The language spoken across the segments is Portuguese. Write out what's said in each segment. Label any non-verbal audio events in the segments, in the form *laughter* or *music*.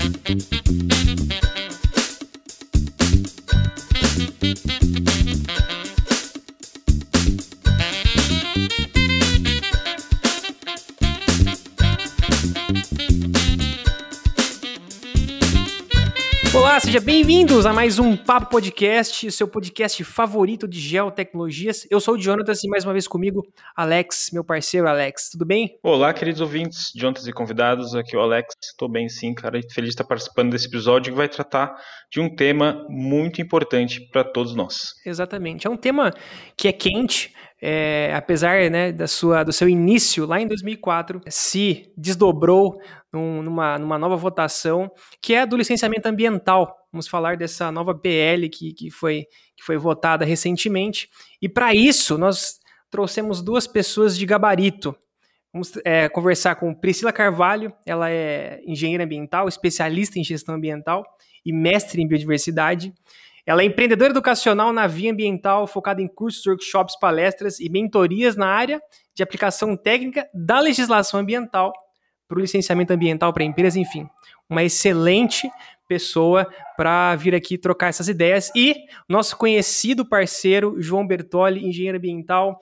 Olá, sejam bem-vindos a mais um Papo Podcast, seu podcast favorito de geotecnologias. Eu sou o Jonatas e mais uma vez comigo, Alex, meu parceiro Alex. Tudo bem? Olá, queridos ouvintes, Jonatas e convidados. Aqui é o Alex. Estou bem sim, cara. Feliz de estar participando desse episódio que vai tratar de um tema muito importante para todos nós. Exatamente. É um tema que é quente, é, apesar né, da sua, do seu início lá em 2004, se desdobrou num, numa, numa nova votação, que é a do licenciamento ambiental. Vamos falar dessa nova PL que, que, foi, que foi votada recentemente. E para isso, nós trouxemos duas pessoas de gabarito. Vamos é, conversar com Priscila Carvalho, ela é engenheira ambiental, especialista em gestão ambiental e mestre em biodiversidade. Ela é empreendedora educacional na via ambiental, focada em cursos, workshops, palestras e mentorias na área de aplicação técnica da legislação ambiental para o licenciamento ambiental para empresas, enfim, uma excelente pessoa para vir aqui trocar essas ideias. E nosso conhecido parceiro, João Bertoli, engenheiro ambiental,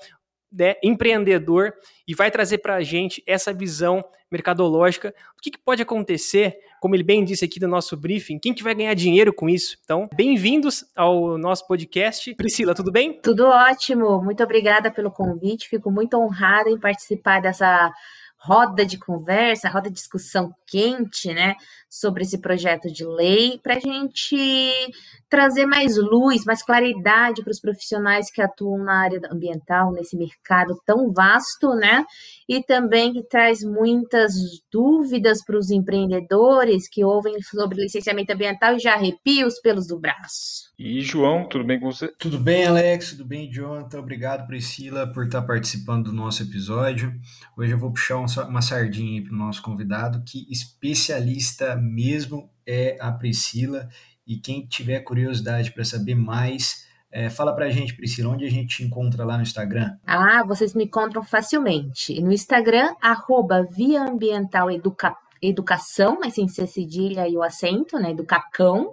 né, empreendedor, e vai trazer para a gente essa visão mercadológica. O que, que, pode acontecer, como ele bem disse aqui no nosso briefing, quem que vai ganhar dinheiro com isso? Então, bem-vindos ao nosso podcast. Priscila, tudo bem? Tudo ótimo. Muito obrigada pelo convite. Fico muito honrada em participar dessa roda de conversa, roda de discussão quente, né, sobre esse projeto de lei, para a gente trazer mais luz, mais claridade para os profissionais que atuam na área ambiental, nesse mercado tão vasto, né, e também que traz muitas dúvidas para os empreendedores que ouvem sobre licenciamento ambiental e já arrepiam os pelos do braço. E João, tudo bem com você? Tudo bem, Alex, tudo bem, Jonathan? Obrigado, Priscila, por estar participando do nosso episódio. Hoje eu vou puxar uma sardinha para o nosso convidado, que especialista mesmo é a Priscila. E quem tiver curiosidade para saber mais, é, fala para a gente, Priscila, onde a gente te encontra lá no Instagram? Ah, vocês me encontram facilmente. No Instagram, arroba Via Ambiental Educa... Educação, mas sem ser cedilha e o acento, né? Educacão.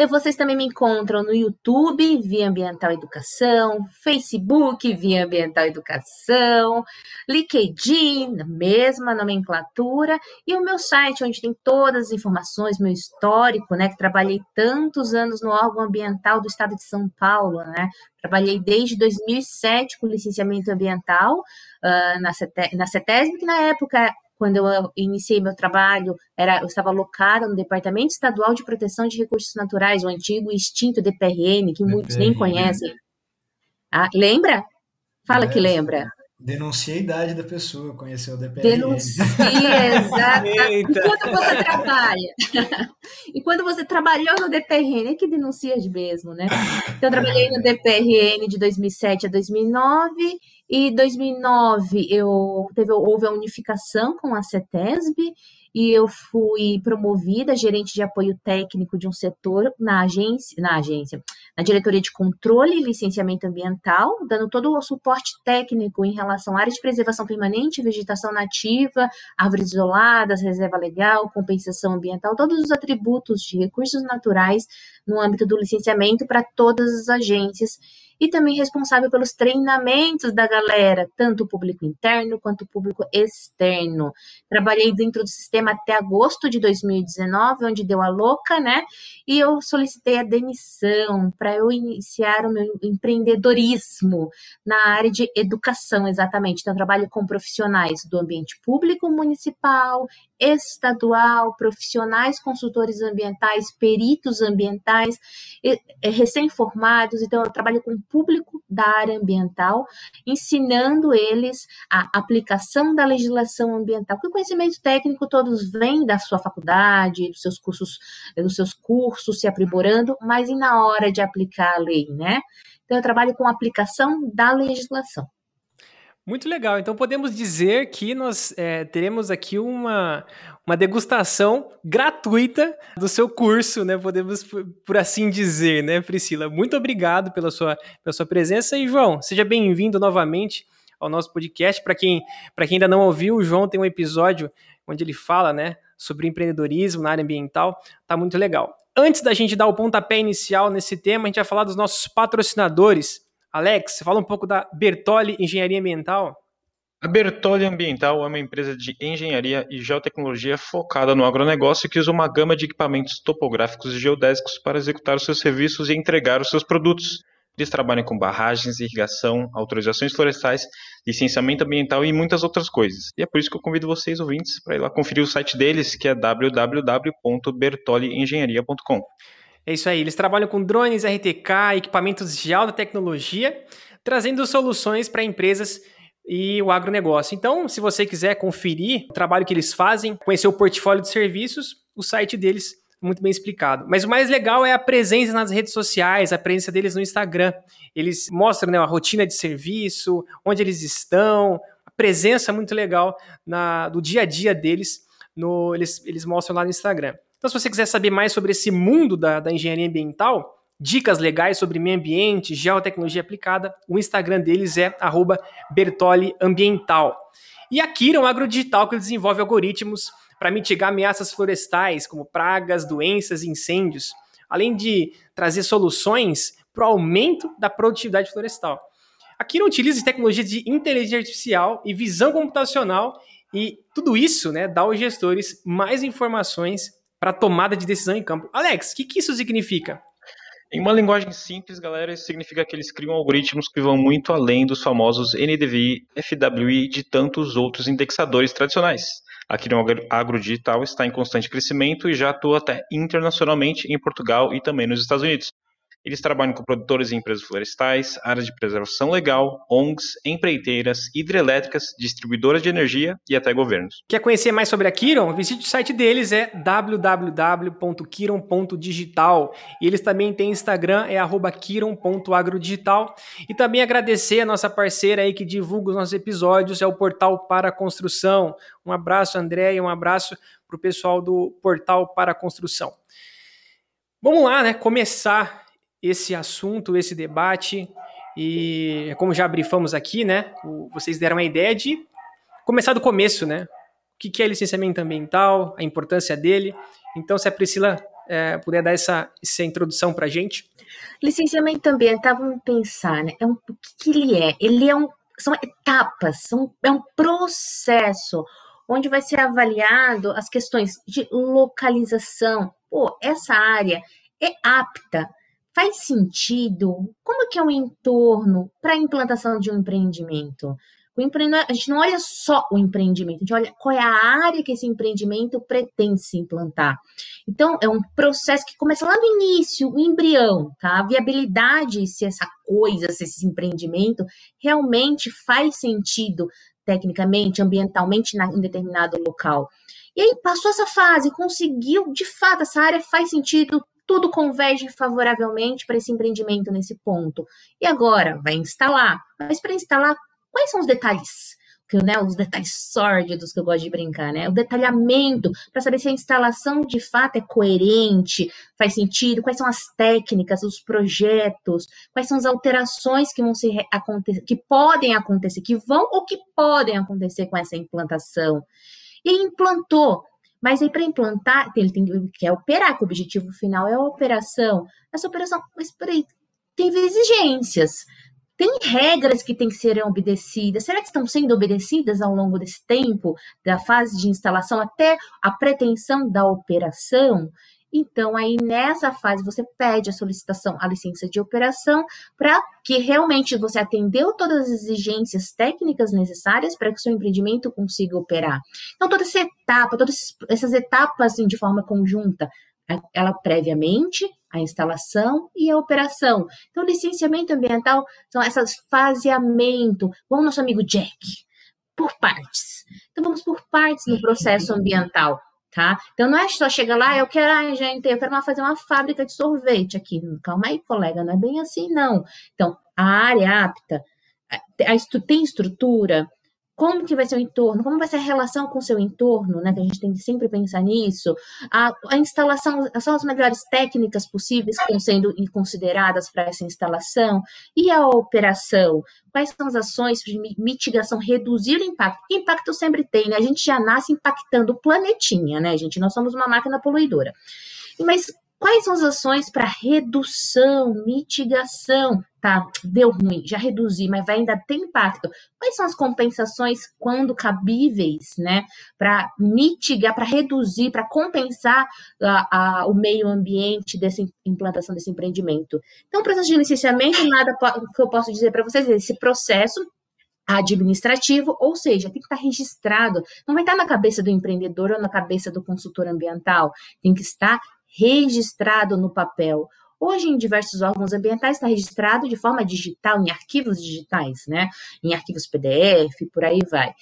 E vocês também me encontram no YouTube, Via Ambiental Educação, Facebook, Via Ambiental Educação, LinkedIn, mesma nomenclatura, e o meu site, onde tem todas as informações, meu histórico, né, que trabalhei tantos anos no órgão ambiental do estado de São Paulo, né, Trabalhei desde 2007 com licenciamento ambiental uh, na, CETESB, que na época quando eu iniciei meu trabalho, era, eu estava alocada no Departamento Estadual de Proteção de Recursos Naturais, o antigo extinto DPRN, que muitos nem conhecem. Ah, lembra? Fala é, que lembra. Denuncia a idade da pessoa, conheceu o DPRN. Denuncia, *laughs* exatamente. Enquanto você trabalha. *laughs* e quando você trabalhou no DPRN, é que denuncia mesmo, né? Então, eu trabalhei no DPRN de 2007 a 2009 e 2009 eu teve houve a unificação com a CETESB e eu fui promovida gerente de apoio técnico de um setor na agência, na agência, na diretoria de controle e licenciamento ambiental, dando todo o suporte técnico em relação à área de preservação permanente, vegetação nativa, árvores isoladas, reserva legal, compensação ambiental, todos os atributos de recursos naturais no âmbito do licenciamento para todas as agências e também responsável pelos treinamentos da galera, tanto o público interno quanto o público externo. Trabalhei dentro do sistema até agosto de 2019, onde deu a louca, né? E eu solicitei a demissão para eu iniciar o meu empreendedorismo na área de educação, exatamente. Então, trabalho com profissionais do ambiente público municipal, estadual, profissionais consultores ambientais, peritos ambientais, recém-formados. Então, eu trabalho com público da área ambiental, ensinando eles a aplicação da legislação ambiental. Porque o conhecimento técnico todos vêm da sua faculdade, dos seus cursos, dos seus cursos, se aprimorando, mas e na hora de aplicar a lei, né? Então, eu trabalho com aplicação da legislação. Muito legal. Então podemos dizer que nós é, teremos aqui uma, uma degustação gratuita do seu curso, né? Podemos por assim dizer, né, Priscila? Muito obrigado pela sua, pela sua presença e João, seja bem-vindo novamente ao nosso podcast. Para quem, quem ainda não ouviu, o João tem um episódio onde ele fala né, sobre empreendedorismo na área ambiental. Tá muito legal. Antes da gente dar o pontapé inicial nesse tema, a gente vai falar dos nossos patrocinadores. Alex, fala um pouco da Bertoli Engenharia Ambiental? A Bertolli Ambiental é uma empresa de engenharia e geotecnologia focada no agronegócio que usa uma gama de equipamentos topográficos e geodésicos para executar os seus serviços e entregar os seus produtos. Eles trabalham com barragens, irrigação, autorizações florestais, licenciamento ambiental e muitas outras coisas. E é por isso que eu convido vocês, ouvintes, para ir lá conferir o site deles, que é www.bertoliengenharia.com. É isso aí, eles trabalham com drones, RTK, equipamentos de alta tecnologia, trazendo soluções para empresas e o agronegócio. Então, se você quiser conferir o trabalho que eles fazem, conhecer o portfólio de serviços, o site deles é muito bem explicado. Mas o mais legal é a presença nas redes sociais, a presença deles no Instagram. Eles mostram né, a rotina de serviço, onde eles estão, a presença muito legal na, do dia a dia deles, no, eles, eles mostram lá no Instagram. Então, se você quiser saber mais sobre esse mundo da, da engenharia ambiental, dicas legais sobre meio ambiente, geotecnologia aplicada, o Instagram deles é @bertoliambiental. E a Kira é um agrodigital que desenvolve algoritmos para mitigar ameaças florestais, como pragas, doenças e incêndios, além de trazer soluções para o aumento da produtividade florestal. A Kira utiliza tecnologia de inteligência artificial e visão computacional e tudo isso né, dá aos gestores mais informações para tomada de decisão em campo. Alex, o que, que isso significa? Em uma linguagem simples, galera, isso significa que eles criam algoritmos que vão muito além dos famosos NDVI, FWI e de tantos outros indexadores tradicionais. A Quirion Agrodigital está em constante crescimento e já atua até internacionalmente em Portugal e também nos Estados Unidos. Eles trabalham com produtores e empresas florestais, áreas de preservação legal, ONGs, empreiteiras, hidrelétricas, distribuidoras de energia e até governos. Quer conhecer mais sobre a Kiron? Visite o site deles, é www.kiron.digital. E eles também têm Instagram, é kiron.agrodigital. E também agradecer a nossa parceira aí que divulga os nossos episódios, é o Portal para Construção. Um abraço, André, e um abraço para o pessoal do Portal para Construção. Vamos lá, né? Começar esse assunto, esse debate. E como já brifamos aqui, né? Vocês deram a ideia de começar do começo, né? O que é licenciamento ambiental, a importância dele. Então, se a Priscila é, puder dar essa, essa introdução para a gente. Licenciamento ambiental, vamos pensar, né? É um, o que, que ele é? Ele é um, são etapas, são, é um processo onde vai ser avaliado as questões de localização. Pô, essa área é apta faz sentido? Como que é o entorno para a implantação de um empreendimento? O a gente não olha só o empreendimento, a gente olha qual é a área que esse empreendimento pretende se implantar. Então, é um processo que começa lá no início, o embrião, tá? A viabilidade, se essa coisa, se esse empreendimento realmente faz sentido tecnicamente, ambientalmente, na, em determinado local. E aí passou essa fase, conseguiu, de fato, essa área faz sentido, tudo converge favoravelmente para esse empreendimento nesse ponto. E agora, vai instalar. Mas para instalar, quais são os detalhes? Que, né, os detalhes sórdidos que eu gosto de brincar, né? O detalhamento, para saber se a instalação de fato é coerente, faz sentido, quais são as técnicas, os projetos, quais são as alterações que vão se acontecer, que podem acontecer, que vão ou que podem acontecer com essa implantação. E implantou, mas aí, para implantar, ele tem que é operar, que o objetivo final é a operação. Essa operação, mas peraí, tem exigências, tem regras que têm que ser obedecidas. Será que estão sendo obedecidas ao longo desse tempo, da fase de instalação até a pretensão da operação? Então, aí nessa fase, você pede a solicitação, a licença de operação, para que realmente você atendeu todas as exigências técnicas necessárias para que seu empreendimento consiga operar. Então, toda essa etapa, todas essas etapas assim, de forma conjunta, ela previamente, a instalação e a operação. Então, licenciamento ambiental são essas faseamento, o nosso amigo Jack, por partes. Então, vamos por partes no processo ambiental tá? Então não é só chegar lá, eu quero, gente, eu quero fazer uma fábrica de sorvete aqui. Calma aí, colega, não é bem assim, não. Então, a área apta, tem estrutura, como que vai ser o entorno, como vai ser a relação com o seu entorno, né? Que a gente tem que sempre pensar nisso. A, a instalação, são as melhores técnicas possíveis que estão sendo consideradas para essa instalação. E a operação? Quais são as ações de mitigação, reduzir o impacto? Impacto sempre tem, né? A gente já nasce impactando o planetinha, né, gente? Nós somos uma máquina poluidora. Mas Quais são as ações para redução, mitigação? Tá, deu ruim, já reduzi, mas vai ainda ter impacto. Quais são as compensações, quando cabíveis, né, para mitigar, para reduzir, para compensar a, a, o meio ambiente dessa implantação desse empreendimento? Então, o processo de licenciamento, nada que eu posso dizer para vocês, esse processo administrativo, ou seja, tem que estar registrado. Não vai estar na cabeça do empreendedor ou na cabeça do consultor ambiental. Tem que estar registrado no papel. Hoje, em diversos órgãos ambientais, está registrado de forma digital, em arquivos digitais, né? Em arquivos PDF, por aí vai.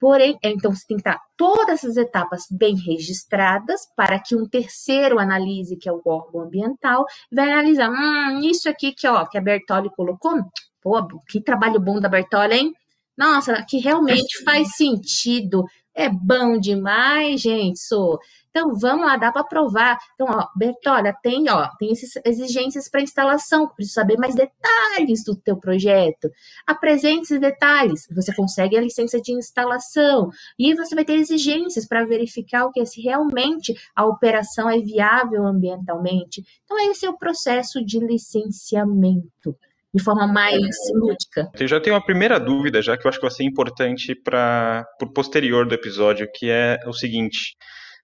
Porém, então você tem que estar todas essas etapas bem registradas para que um terceiro analise, que é o órgão ambiental, vai analisar, hum, isso aqui que, ó, que a Bertoli colocou, pô, que trabalho bom da Bertoli, hein? Nossa, que realmente faz sentido. É bom demais, gente. Sou. Então, vamos lá, dá para provar. Então, ó, Bertola, tem, ó, tem essas exigências para instalação, preciso saber mais detalhes do teu projeto. Apresente esses detalhes, você consegue a licença de instalação e você vai ter exigências para verificar o que é, se realmente a operação é viável ambientalmente. Então, esse é o processo de licenciamento de forma mais lúdica. Eu já tenho uma primeira dúvida, já que eu acho que vai ser importante para o posterior do episódio, que é o seguinte.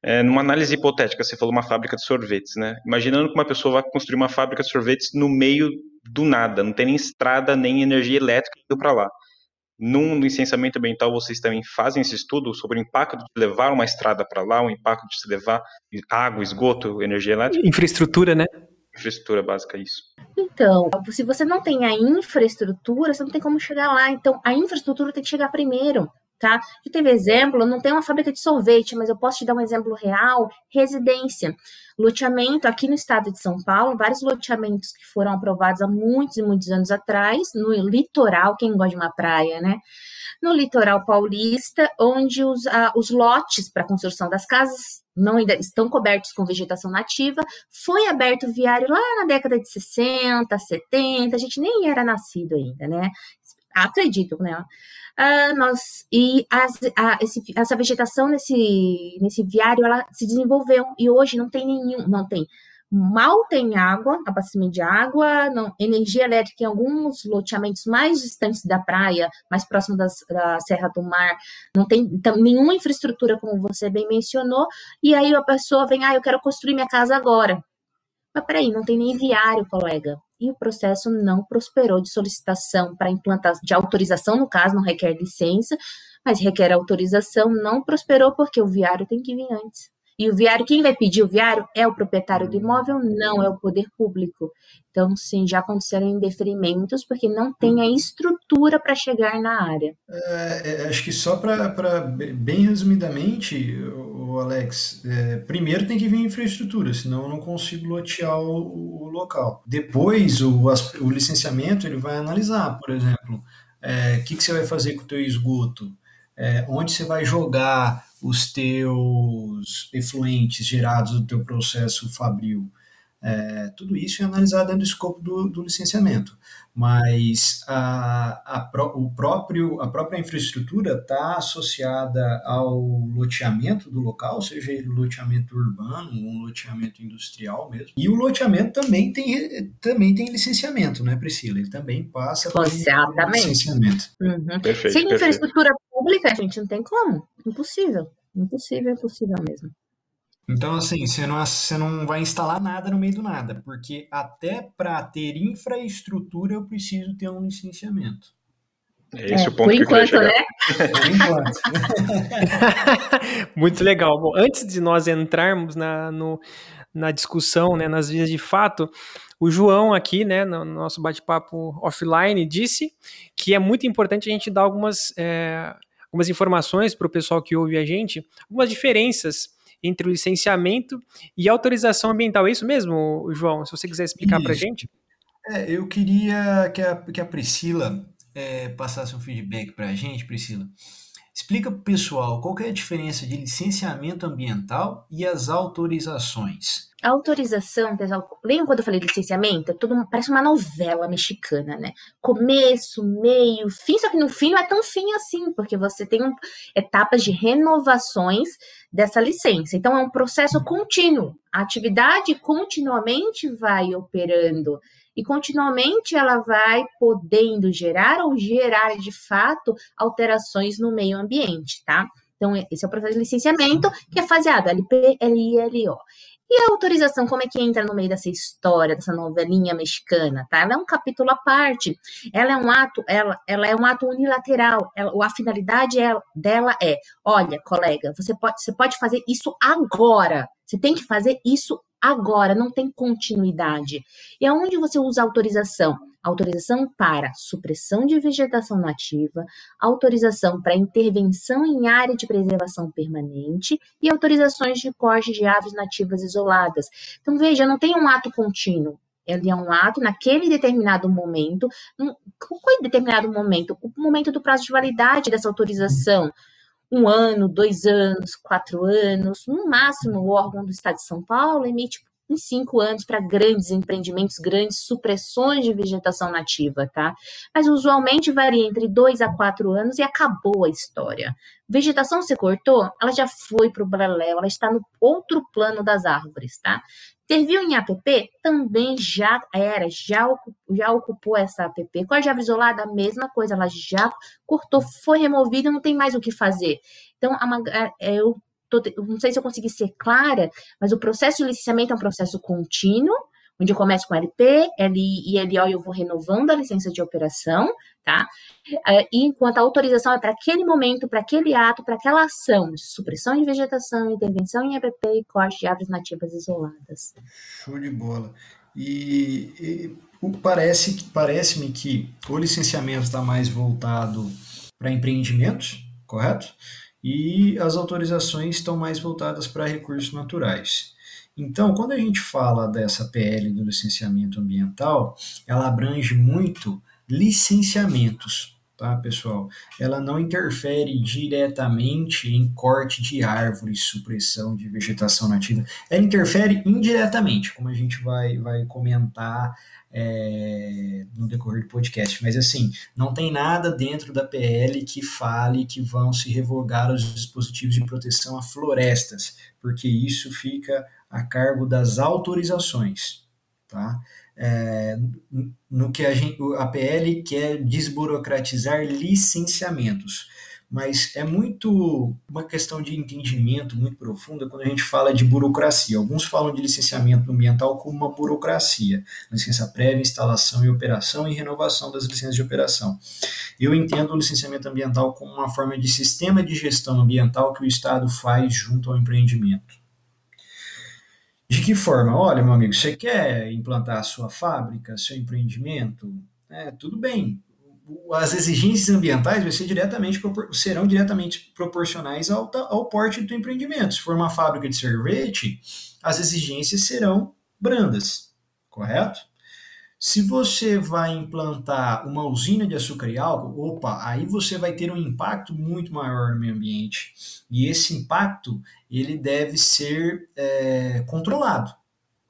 É, numa análise hipotética, você falou uma fábrica de sorvetes, né? Imaginando que uma pessoa vai construir uma fábrica de sorvetes no meio do nada, não tem nem estrada, nem energia elétrica indo para lá. Num licenciamento ambiental, vocês também fazem esse estudo sobre o impacto de levar uma estrada para lá, o impacto de se levar água, esgoto, energia elétrica? Infraestrutura, né? Infraestrutura básica, isso. Então, se você não tem a infraestrutura, você não tem como chegar lá. Então, a infraestrutura tem que chegar primeiro tá? Já teve exemplo, não tem uma fábrica de sorvete, mas eu posso te dar um exemplo real, residência. Loteamento, aqui no estado de São Paulo, vários loteamentos que foram aprovados há muitos e muitos anos atrás, no litoral, quem gosta de uma praia, né? No litoral paulista, onde os, ah, os lotes para construção das casas não ainda estão cobertos com vegetação nativa, foi aberto viário lá na década de 60, 70, a gente nem era nascido ainda, né? Acredito, né? Uh, nós, e as, a, esse, essa vegetação nesse, nesse viário, ela se desenvolveu, e hoje não tem nenhum, não tem, mal tem água, abastecimento de água, não, energia elétrica em alguns loteamentos mais distantes da praia, mais próximo das, da Serra do Mar, não tem então, nenhuma infraestrutura, como você bem mencionou, e aí a pessoa vem, ah, eu quero construir minha casa agora. Mas peraí, não tem nem viário, colega e o processo não prosperou de solicitação para implantação, de autorização, no caso, não requer licença, mas requer autorização, não prosperou porque o viário tem que vir antes. E o viário, quem vai pedir o viário é o proprietário do imóvel, não é o poder público. Então, sim, já aconteceram indeferimentos porque não tem a estrutura para chegar na área. É, é acho que só para, bem resumidamente, o Alex, é, primeiro tem que vir infraestrutura, senão eu não consigo lotear o, o local. Depois, o, o licenciamento ele vai analisar, por exemplo, o é, que, que você vai fazer com o teu esgoto, é, onde você vai jogar os teus efluentes gerados do teu processo fabril. É, tudo isso é analisado dentro do escopo do, do licenciamento, mas a, a, o próprio, a própria infraestrutura está associada ao loteamento do local, seja ele loteamento urbano ou um loteamento industrial mesmo. E o loteamento também tem, também tem licenciamento, né, Priscila? Ele também passa por licenciamento. Uhum. Perfeito, Sem perfeito. infraestrutura pública, a gente não tem como. Impossível. Impossível, impossível mesmo. Então, assim, você não, você não vai instalar nada no meio do nada, porque até para ter infraestrutura eu preciso ter um licenciamento. É esse é, o ponto por que enquanto, eu né? Por enquanto. *laughs* Muito legal. Bom, antes de nós entrarmos na, no, na discussão, né, nas vias de fato, o João aqui, né, no nosso bate-papo offline, disse que é muito importante a gente dar algumas, é, algumas informações para o pessoal que ouve a gente, algumas diferenças entre o licenciamento e autorização ambiental. É isso mesmo, João? Se você quiser explicar para a gente. É, eu queria que a, que a Priscila é, passasse um feedback para a gente, Priscila. Explica para o pessoal qual é a diferença de licenciamento ambiental e as autorizações. A autorização, pessoal, lembra quando eu falei licenciamento? É tudo, parece uma novela mexicana, né? Começo, meio, fim, só que no fim não é tão fim assim, porque você tem um, etapas de renovações dessa licença. Então é um processo contínuo. A atividade continuamente vai operando e continuamente ela vai podendo gerar ou gerar de fato alterações no meio ambiente, tá? Então, esse é o processo de licenciamento, que é faseado LP, LI, LO. E a autorização, como é que entra no meio dessa história, dessa novelinha mexicana, tá? Ela é um capítulo à parte. Ela é um ato, ela, ela é um ato unilateral. Ela, a finalidade é, dela é, olha, colega, você pode, você pode fazer isso agora. Você tem que fazer isso agora, não tem continuidade. E aonde você usa autorização? Autorização para supressão de vegetação nativa, autorização para intervenção em área de preservação permanente e autorizações de corte de aves nativas isoladas. Então, veja, não tem um ato contínuo. Ele é um ato naquele determinado momento. Qual é determinado momento? O momento do prazo de validade dessa autorização um ano, dois anos, quatro anos, no máximo o órgão do Estado de São Paulo emite em cinco anos para grandes empreendimentos, grandes supressões de vegetação nativa, tá? Mas usualmente varia entre dois a quatro anos e acabou a história. Vegetação se cortou, ela já foi para o Bleléu, ela está no outro plano das árvores, tá? Serviu em APP? Também já era, já, já ocupou essa APP. A Java isolada, a mesma coisa, ela já cortou, foi removida, não tem mais o que fazer. Então, a, é, eu tô, não sei se eu consegui ser clara, mas o processo de licenciamento é um processo contínuo, onde eu começo com LP, LI e LO eu vou renovando a licença de operação, tá? É, e enquanto a autorização é para aquele momento, para aquele ato, para aquela ação de supressão de vegetação, intervenção em EPP e corte de árvores nativas isoladas. Show de bola. E, e parece parece-me que o licenciamento está mais voltado para empreendimentos, correto? E as autorizações estão mais voltadas para recursos naturais. Então, quando a gente fala dessa PL do licenciamento ambiental, ela abrange muito licenciamentos, tá, pessoal? Ela não interfere diretamente em corte de árvores, supressão de vegetação nativa. Ela interfere indiretamente, como a gente vai, vai comentar é, no decorrer do podcast. Mas assim, não tem nada dentro da PL que fale que vão se revogar os dispositivos de proteção a florestas, porque isso fica a cargo das autorizações, tá? É, no que a, gente, a PL quer desburocratizar licenciamentos, mas é muito uma questão de entendimento muito profunda quando a gente fala de burocracia. Alguns falam de licenciamento ambiental como uma burocracia, licença prévia, instalação e operação e renovação das licenças de operação. Eu entendo o licenciamento ambiental como uma forma de sistema de gestão ambiental que o Estado faz junto ao empreendimento. De que forma? Olha, meu amigo, você quer implantar a sua fábrica, seu empreendimento? É, tudo bem. As exigências ambientais vai ser diretamente, serão diretamente proporcionais ao, ao porte do empreendimento. Se for uma fábrica de sorvete, as exigências serão brandas, correto? Se você vai implantar uma usina de açúcar e álcool, opa, aí você vai ter um impacto muito maior no meio ambiente. E esse impacto ele deve ser é, controlado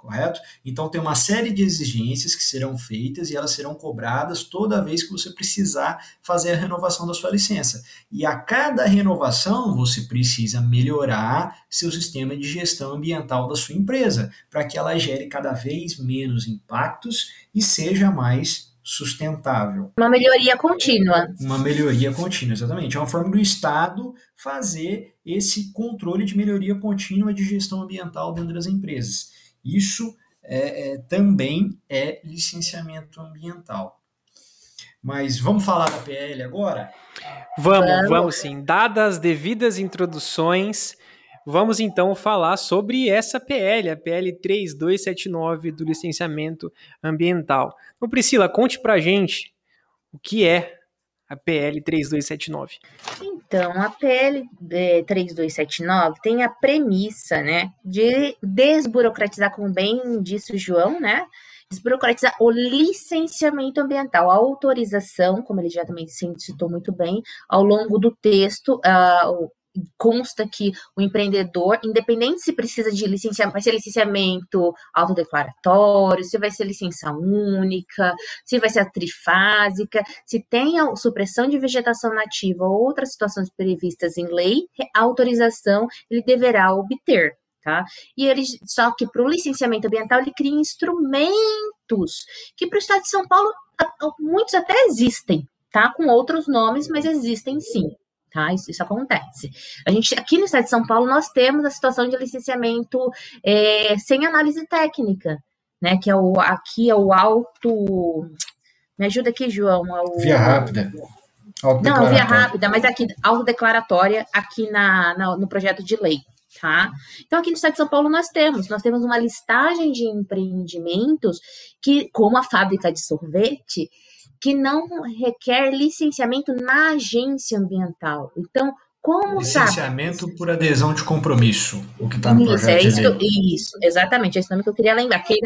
correto? Então tem uma série de exigências que serão feitas e elas serão cobradas toda vez que você precisar fazer a renovação da sua licença. E a cada renovação você precisa melhorar seu sistema de gestão ambiental da sua empresa, para que ela gere cada vez menos impactos e seja mais sustentável. Uma melhoria contínua. Uma melhoria contínua, exatamente. É uma forma do Estado fazer esse controle de melhoria contínua de gestão ambiental dentro das empresas. Isso é, é, também é licenciamento ambiental. Mas vamos falar da PL agora? Vamos, vamos, vamos sim. Dadas as devidas introduções, vamos então falar sobre essa PL, a PL 3279 do licenciamento ambiental. Então, Priscila, conte pra gente o que é a PL 3279. Então, a PL 3279 tem a premissa, né, de desburocratizar, como bem disse o João, né, desburocratizar o licenciamento ambiental, a autorização, como ele já também citou muito bem, ao longo do texto, uh, consta que o empreendedor, independente se precisa de licenciamento, vai ser licenciamento autodeclaratório, se vai ser licença única, se vai ser a trifásica, se tem a supressão de vegetação nativa ou outras situações previstas em lei, autorização ele deverá obter. Tá? E ele, só que para o licenciamento ambiental ele cria instrumentos que para o Estado de São Paulo muitos até existem, tá? Com outros nomes, mas existem sim. Tá? Isso, isso, acontece. A gente, aqui no estado de São Paulo, nós temos a situação de licenciamento é, sem análise técnica, né? Que é o, aqui é o auto. Me ajuda aqui, João. É via rápida. Não, via rápida, mas aqui, autodeclaratória, aqui na, na, no projeto de lei. Tá? Então, aqui no estado de São Paulo, nós temos, nós temos uma listagem de empreendimentos que, como a fábrica de sorvete, que não requer licenciamento na agência ambiental. Então, como Licenciamento sabe? por adesão de compromisso, o que está no isso, projeto é isso, eu, isso, exatamente, é esse nome que eu queria lembrar. Que,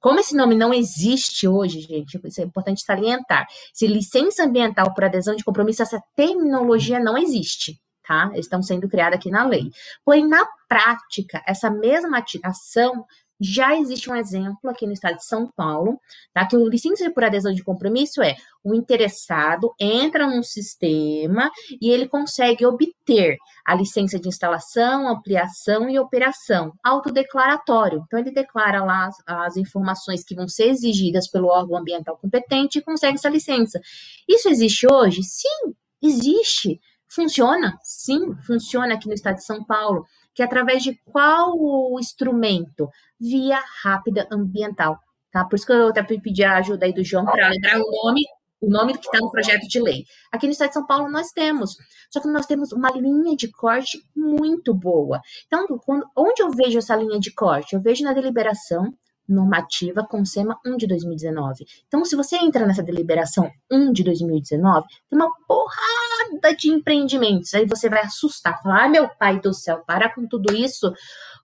como esse nome não existe hoje, gente, isso é importante salientar. Se licença ambiental por adesão de compromisso, essa terminologia não existe. Tá? Eles estão sendo criados aqui na lei. Porém, na prática, essa mesma ação já existe um exemplo aqui no estado de São Paulo, tá? Que o licença por adesão de compromisso é o interessado entra num sistema e ele consegue obter a licença de instalação, ampliação e operação, autodeclaratório. Então, ele declara lá as, as informações que vão ser exigidas pelo órgão ambiental competente e consegue essa licença. Isso existe hoje? Sim, existe. Funciona? Sim, funciona aqui no estado de São Paulo que através de qual instrumento? Via rápida ambiental, tá? Por isso que eu até pedi a ajuda aí do João para lembrar o nome, o nome que está no projeto de lei. Aqui no estado de São Paulo nós temos, só que nós temos uma linha de corte muito boa. Então, quando, onde eu vejo essa linha de corte? Eu vejo na deliberação normativa com SEMA 1 de 2019. Então, se você entra nessa deliberação 1 de 2019, tem uma porrada de empreendimentos. Aí você vai assustar, falar: ah, meu pai do céu, para com tudo isso,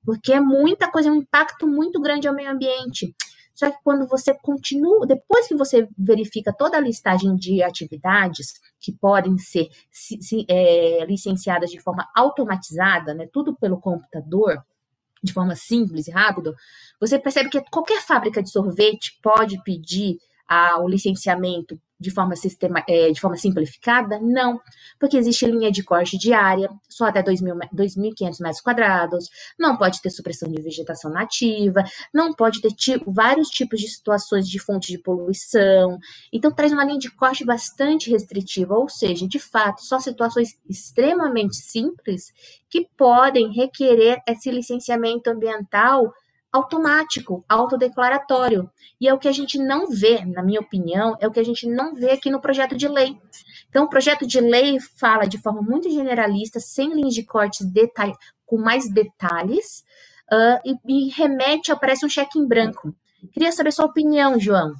porque é muita coisa, é um impacto muito grande ao meio ambiente. Só que quando você continua, depois que você verifica toda a listagem de atividades que podem ser se, se, é, licenciadas de forma automatizada, né, tudo pelo computador, de forma simples e rápida, você percebe que qualquer fábrica de sorvete pode pedir ah, o licenciamento de forma, sistema, é, de forma simplificada? Não, porque existe linha de corte diária, só até 2.500 metros quadrados, não pode ter supressão de vegetação nativa, não pode ter tipo, vários tipos de situações de fonte de poluição, então traz uma linha de corte bastante restritiva, ou seja, de fato, só situações extremamente simples que podem requerer esse licenciamento ambiental automático, autodeclaratório. E é o que a gente não vê, na minha opinião, é o que a gente não vê aqui no projeto de lei. Então, o projeto de lei fala de forma muito generalista, sem linhas de cortes detalhe, com mais detalhes, uh, e, e remete, aparece um cheque em branco. Queria saber sua opinião, João.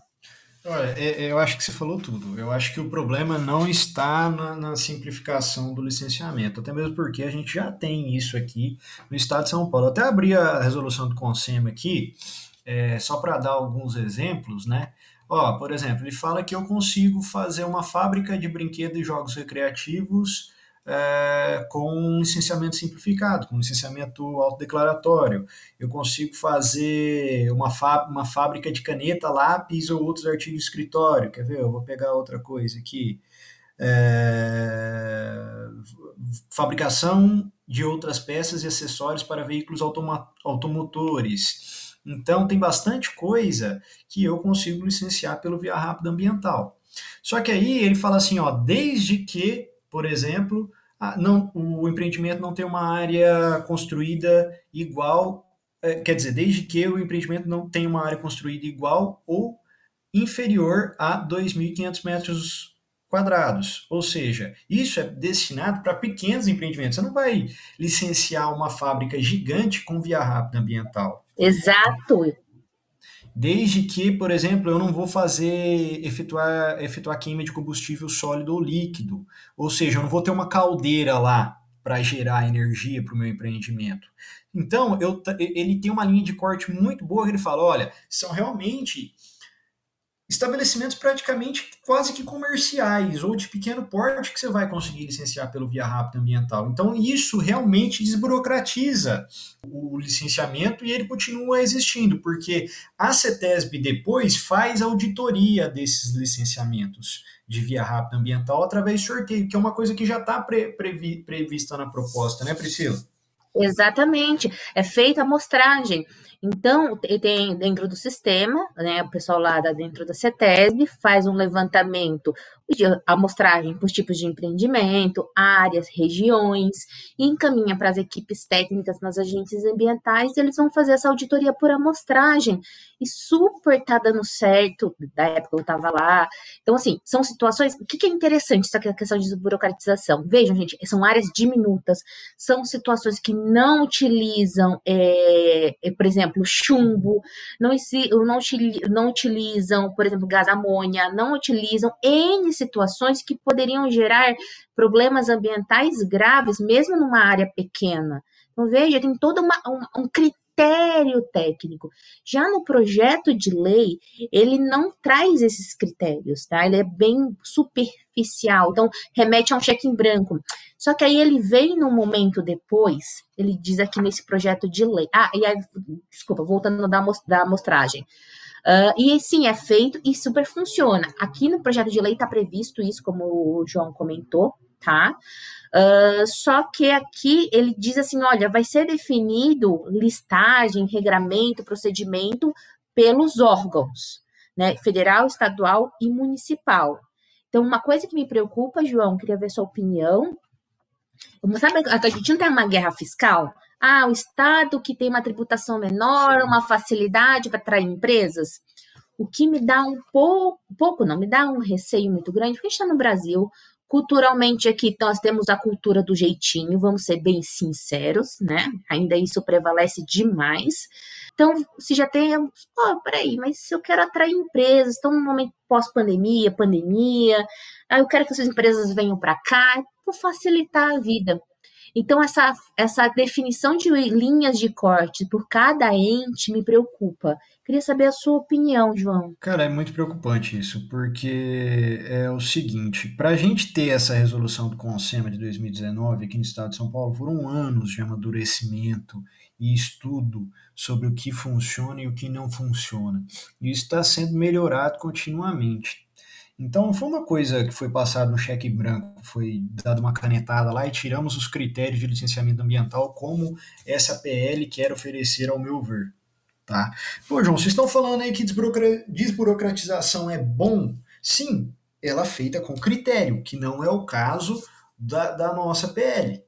Olha, é, é, eu acho que você falou tudo. Eu acho que o problema não está na, na, simplificação do licenciamento, até mesmo porque a gente já tem isso aqui no estado de São Paulo. Eu até abri a resolução do CONSEM aqui, é, só para dar alguns exemplos, né? Ó, por exemplo, ele fala que eu consigo fazer uma fábrica de brinquedos e jogos recreativos é, com um licenciamento simplificado, com um licenciamento autodeclaratório. Eu consigo fazer uma, uma fábrica de caneta, lápis ou outros artigos de escritório. Quer ver? Eu vou pegar outra coisa aqui. É, fabricação de outras peças e acessórios para veículos automotores. Então, tem bastante coisa que eu consigo licenciar pelo Via Rápida Ambiental. Só que aí ele fala assim, ó, desde que, por exemplo, não, o empreendimento não tem uma área construída igual, é, quer dizer, desde que o empreendimento não tenha uma área construída igual ou inferior a 2.500 metros quadrados. Ou seja, isso é destinado para pequenos empreendimentos. Você não vai licenciar uma fábrica gigante com via rápida ambiental. Exato desde que, por exemplo, eu não vou fazer efetuar, efetuar queima de combustível sólido ou líquido, ou seja, eu não vou ter uma caldeira lá para gerar energia para o meu empreendimento. Então, eu, ele tem uma linha de corte muito boa que ele fala: olha, são realmente estabelecimentos praticamente quase que comerciais ou de pequeno porte que você vai conseguir licenciar pelo Via Rápida Ambiental. Então, isso realmente desburocratiza o licenciamento e ele continua existindo, porque a CETESB depois faz auditoria desses licenciamentos de via rápida ambiental através de sorteio, que é uma coisa que já está pre, previ, prevista na proposta, né, Priscila? Exatamente. É feita a amostragem. Então, tem dentro do sistema, né, o pessoal lá dentro da CETESB faz um levantamento de amostragem por tipos de empreendimento, áreas, regiões, e encaminha para as equipes técnicas nas agências ambientais e eles vão fazer essa auditoria por amostragem. E super tá dando certo, da época eu estava lá. Então, assim, são situações. O que, que é interessante essa questão de desburocratização? Vejam, gente, são áreas diminutas, são situações que não utilizam, é, por exemplo, chumbo, não, não, não utilizam, por exemplo, gás amônia, não utilizam N situações que poderiam gerar problemas ambientais graves, mesmo numa área pequena. Então, veja, tem todo uma, um, um critério técnico. Já no projeto de lei, ele não traz esses critérios, tá? Ele é bem superficial, então remete a um cheque em branco. Só que aí ele vem no momento depois, ele diz aqui nesse projeto de lei. Ah, e aí, desculpa, voltando da amostragem. Uh, e sim, é feito e super funciona. Aqui no projeto de lei está previsto isso, como o João comentou, tá? Uh, só que aqui ele diz assim: olha, vai ser definido listagem, regramento, procedimento pelos órgãos, né? Federal, estadual e municipal. Então, uma coisa que me preocupa, João, queria ver sua opinião. Sabe, a gente não tem uma guerra fiscal? Ah, o Estado que tem uma tributação menor, uma facilidade para atrair empresas. O que me dá um pouco, pouco não, me dá um receio muito grande, porque a gente está no Brasil, culturalmente aqui nós temos a cultura do jeitinho, vamos ser bem sinceros, né? Ainda isso prevalece demais. Então, se já tem, oh, peraí, mas se eu quero atrair empresas, estão no momento pós-pandemia, pandemia, eu quero que essas empresas venham para cá, vou facilitar a vida. Então, essa, essa definição de linhas de corte por cada ente me preocupa. Queria saber a sua opinião, João. Cara, é muito preocupante isso, porque é o seguinte: para a gente ter essa resolução do CONSEMA de 2019 aqui no estado de São Paulo, foram anos de amadurecimento e estudo sobre o que funciona e o que não funciona. E isso está sendo melhorado continuamente. Então não foi uma coisa que foi passada no cheque branco, foi dada uma canetada lá e tiramos os critérios de licenciamento ambiental como essa PL quer oferecer ao meu ver. Tá? Pô, João, vocês estão falando aí que desburocratização é bom? Sim, ela é feita com critério, que não é o caso da, da nossa PL.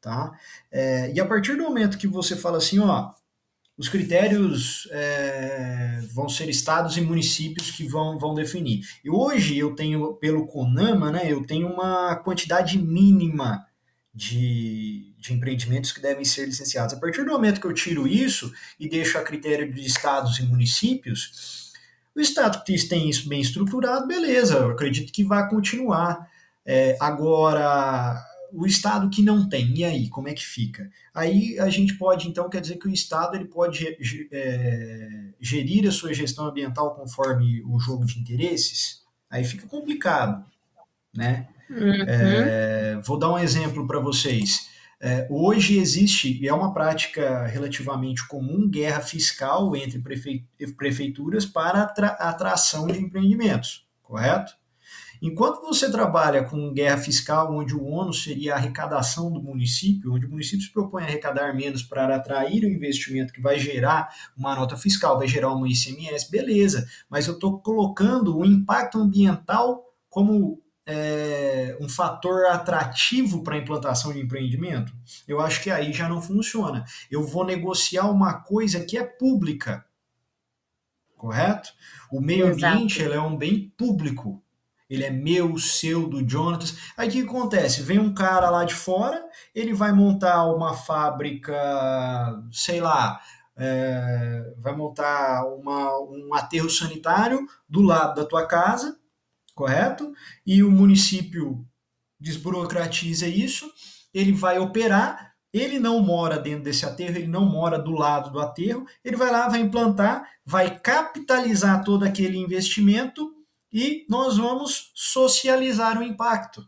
Tá? É, e a partir do momento que você fala assim, ó, os critérios é, vão ser estados e municípios que vão, vão definir. E hoje eu tenho, pelo CONAMA, né, eu tenho uma quantidade mínima de, de empreendimentos que devem ser licenciados. A partir do momento que eu tiro isso e deixo a critério de estados e municípios, o estado que tem isso bem estruturado, beleza, eu acredito que vai continuar. É, agora, o Estado que não tem, e aí, como é que fica? Aí a gente pode, então, quer dizer que o Estado ele pode é, gerir a sua gestão ambiental conforme o jogo de interesses? Aí fica complicado, né? Uhum. É, vou dar um exemplo para vocês. É, hoje existe, e é uma prática relativamente comum, guerra fiscal entre prefeituras para atra atração de empreendimentos, correto? Enquanto você trabalha com guerra fiscal, onde o ônus seria a arrecadação do município, onde o município se propõe a arrecadar menos para atrair o investimento que vai gerar uma nota fiscal, vai gerar um ICMS, beleza, mas eu estou colocando o impacto ambiental como é, um fator atrativo para a implantação de empreendimento, eu acho que aí já não funciona. Eu vou negociar uma coisa que é pública, correto? O meio ambiente é um bem público ele é meu, seu, do Jonatas. Aí o que acontece? Vem um cara lá de fora, ele vai montar uma fábrica, sei lá, é, vai montar uma, um aterro sanitário do lado da tua casa, correto? E o município desburocratiza isso, ele vai operar, ele não mora dentro desse aterro, ele não mora do lado do aterro, ele vai lá, vai implantar, vai capitalizar todo aquele investimento e nós vamos socializar o impacto.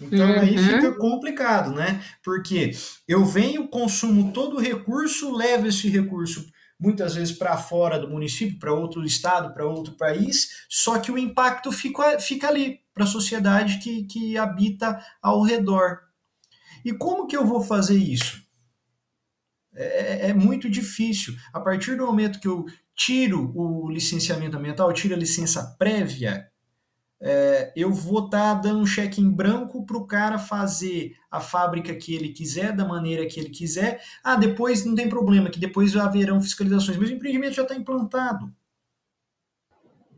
Então uhum. aí fica complicado, né? Porque eu venho, consumo todo o recurso, levo esse recurso muitas vezes para fora do município, para outro estado, para outro país, só que o impacto fica, fica ali, para a sociedade que, que habita ao redor. E como que eu vou fazer isso? É, é, muito difícil. A partir do momento que eu tiro o licenciamento ambiental, tiro a licença prévia, é, eu vou estar tá dando um cheque em branco para o cara fazer a fábrica que ele quiser, da maneira que ele quiser. Ah, depois não tem problema, que depois haverão fiscalizações, mas o empreendimento já está implantado.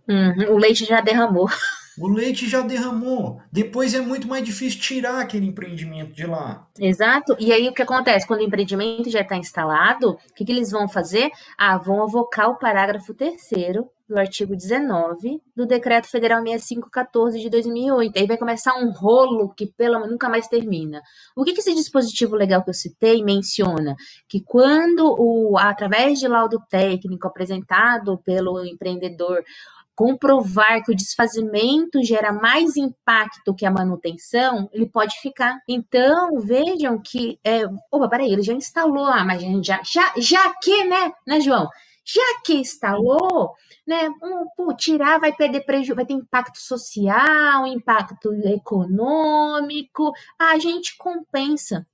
Uhum, o leite já derramou. *laughs* O leite já derramou. Depois é muito mais difícil tirar aquele empreendimento de lá. Exato. E aí o que acontece? Quando o empreendimento já está instalado, o que, que eles vão fazer? Ah, vão avocar o parágrafo terceiro do artigo 19 do Decreto Federal 6514 de 2008. Aí vai começar um rolo que pelo nunca mais termina. O que, que esse dispositivo legal que eu citei menciona? Que quando o através de laudo técnico apresentado pelo empreendedor comprovar que o desfazimento gera mais impacto que a manutenção, ele pode ficar. Então, vejam que. É, opa, peraí, ele já instalou, ah, mas já, já, já que, né, né, João? Já que instalou, né, um, pô, tirar vai perder prejuízo, vai ter impacto social, impacto econômico, a gente compensa.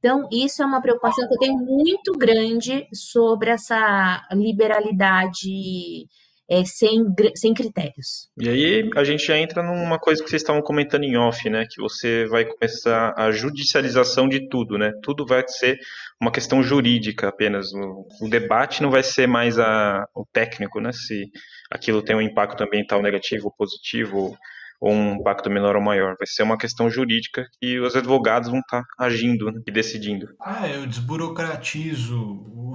Então, isso é uma preocupação que eu tenho muito grande sobre essa liberalidade é, sem, sem critérios. E aí a gente já entra numa coisa que vocês estavam comentando em off, né? Que você vai começar a judicialização de tudo, né? Tudo vai ser uma questão jurídica apenas. O, debate não vai ser mais a, o técnico, né? Se aquilo tem um impacto ambiental negativo ou positivo ou um impacto menor ou maior. Vai ser uma questão jurídica que os advogados vão estar agindo né, e decidindo. Ah, eu desburocratizo o,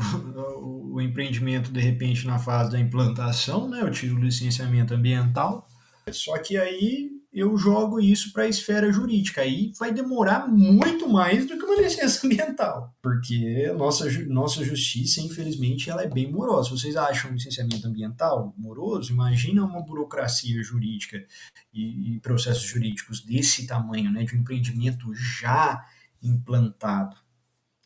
o, empreendimento de repente na fase da implantação, né? Eu tiro o licenciamento ambiental. Só que aí eu jogo isso para a esfera jurídica. Aí vai demorar muito mais do que uma *laughs* licença ambiental, porque nossa, nossa justiça, infelizmente, ela é bem morosa. Vocês acham licenciamento ambiental moroso? Imagina uma burocracia jurídica e, e processos jurídicos desse tamanho, né, de um empreendimento já implantado.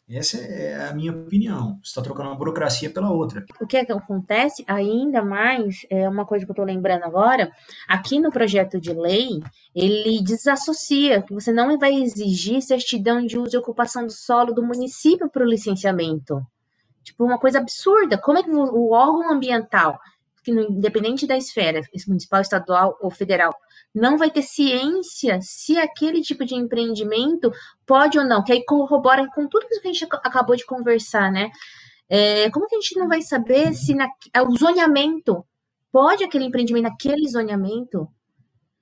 Essa é a minha opinião. Você está trocando uma burocracia pela outra. O que, é que acontece ainda mais, é uma coisa que eu estou lembrando agora, aqui no projeto de lei, ele desassocia que você não vai exigir certidão de uso e ocupação do solo do município para o licenciamento. Tipo, uma coisa absurda. Como é que o órgão ambiental, que independente da esfera, municipal, estadual ou federal, não vai ter ciência se aquele tipo de empreendimento pode ou não, que aí corrobora com tudo que a gente acabou de conversar, né? É, como que a gente não vai saber se na, é o zoneamento pode aquele empreendimento naquele zoneamento?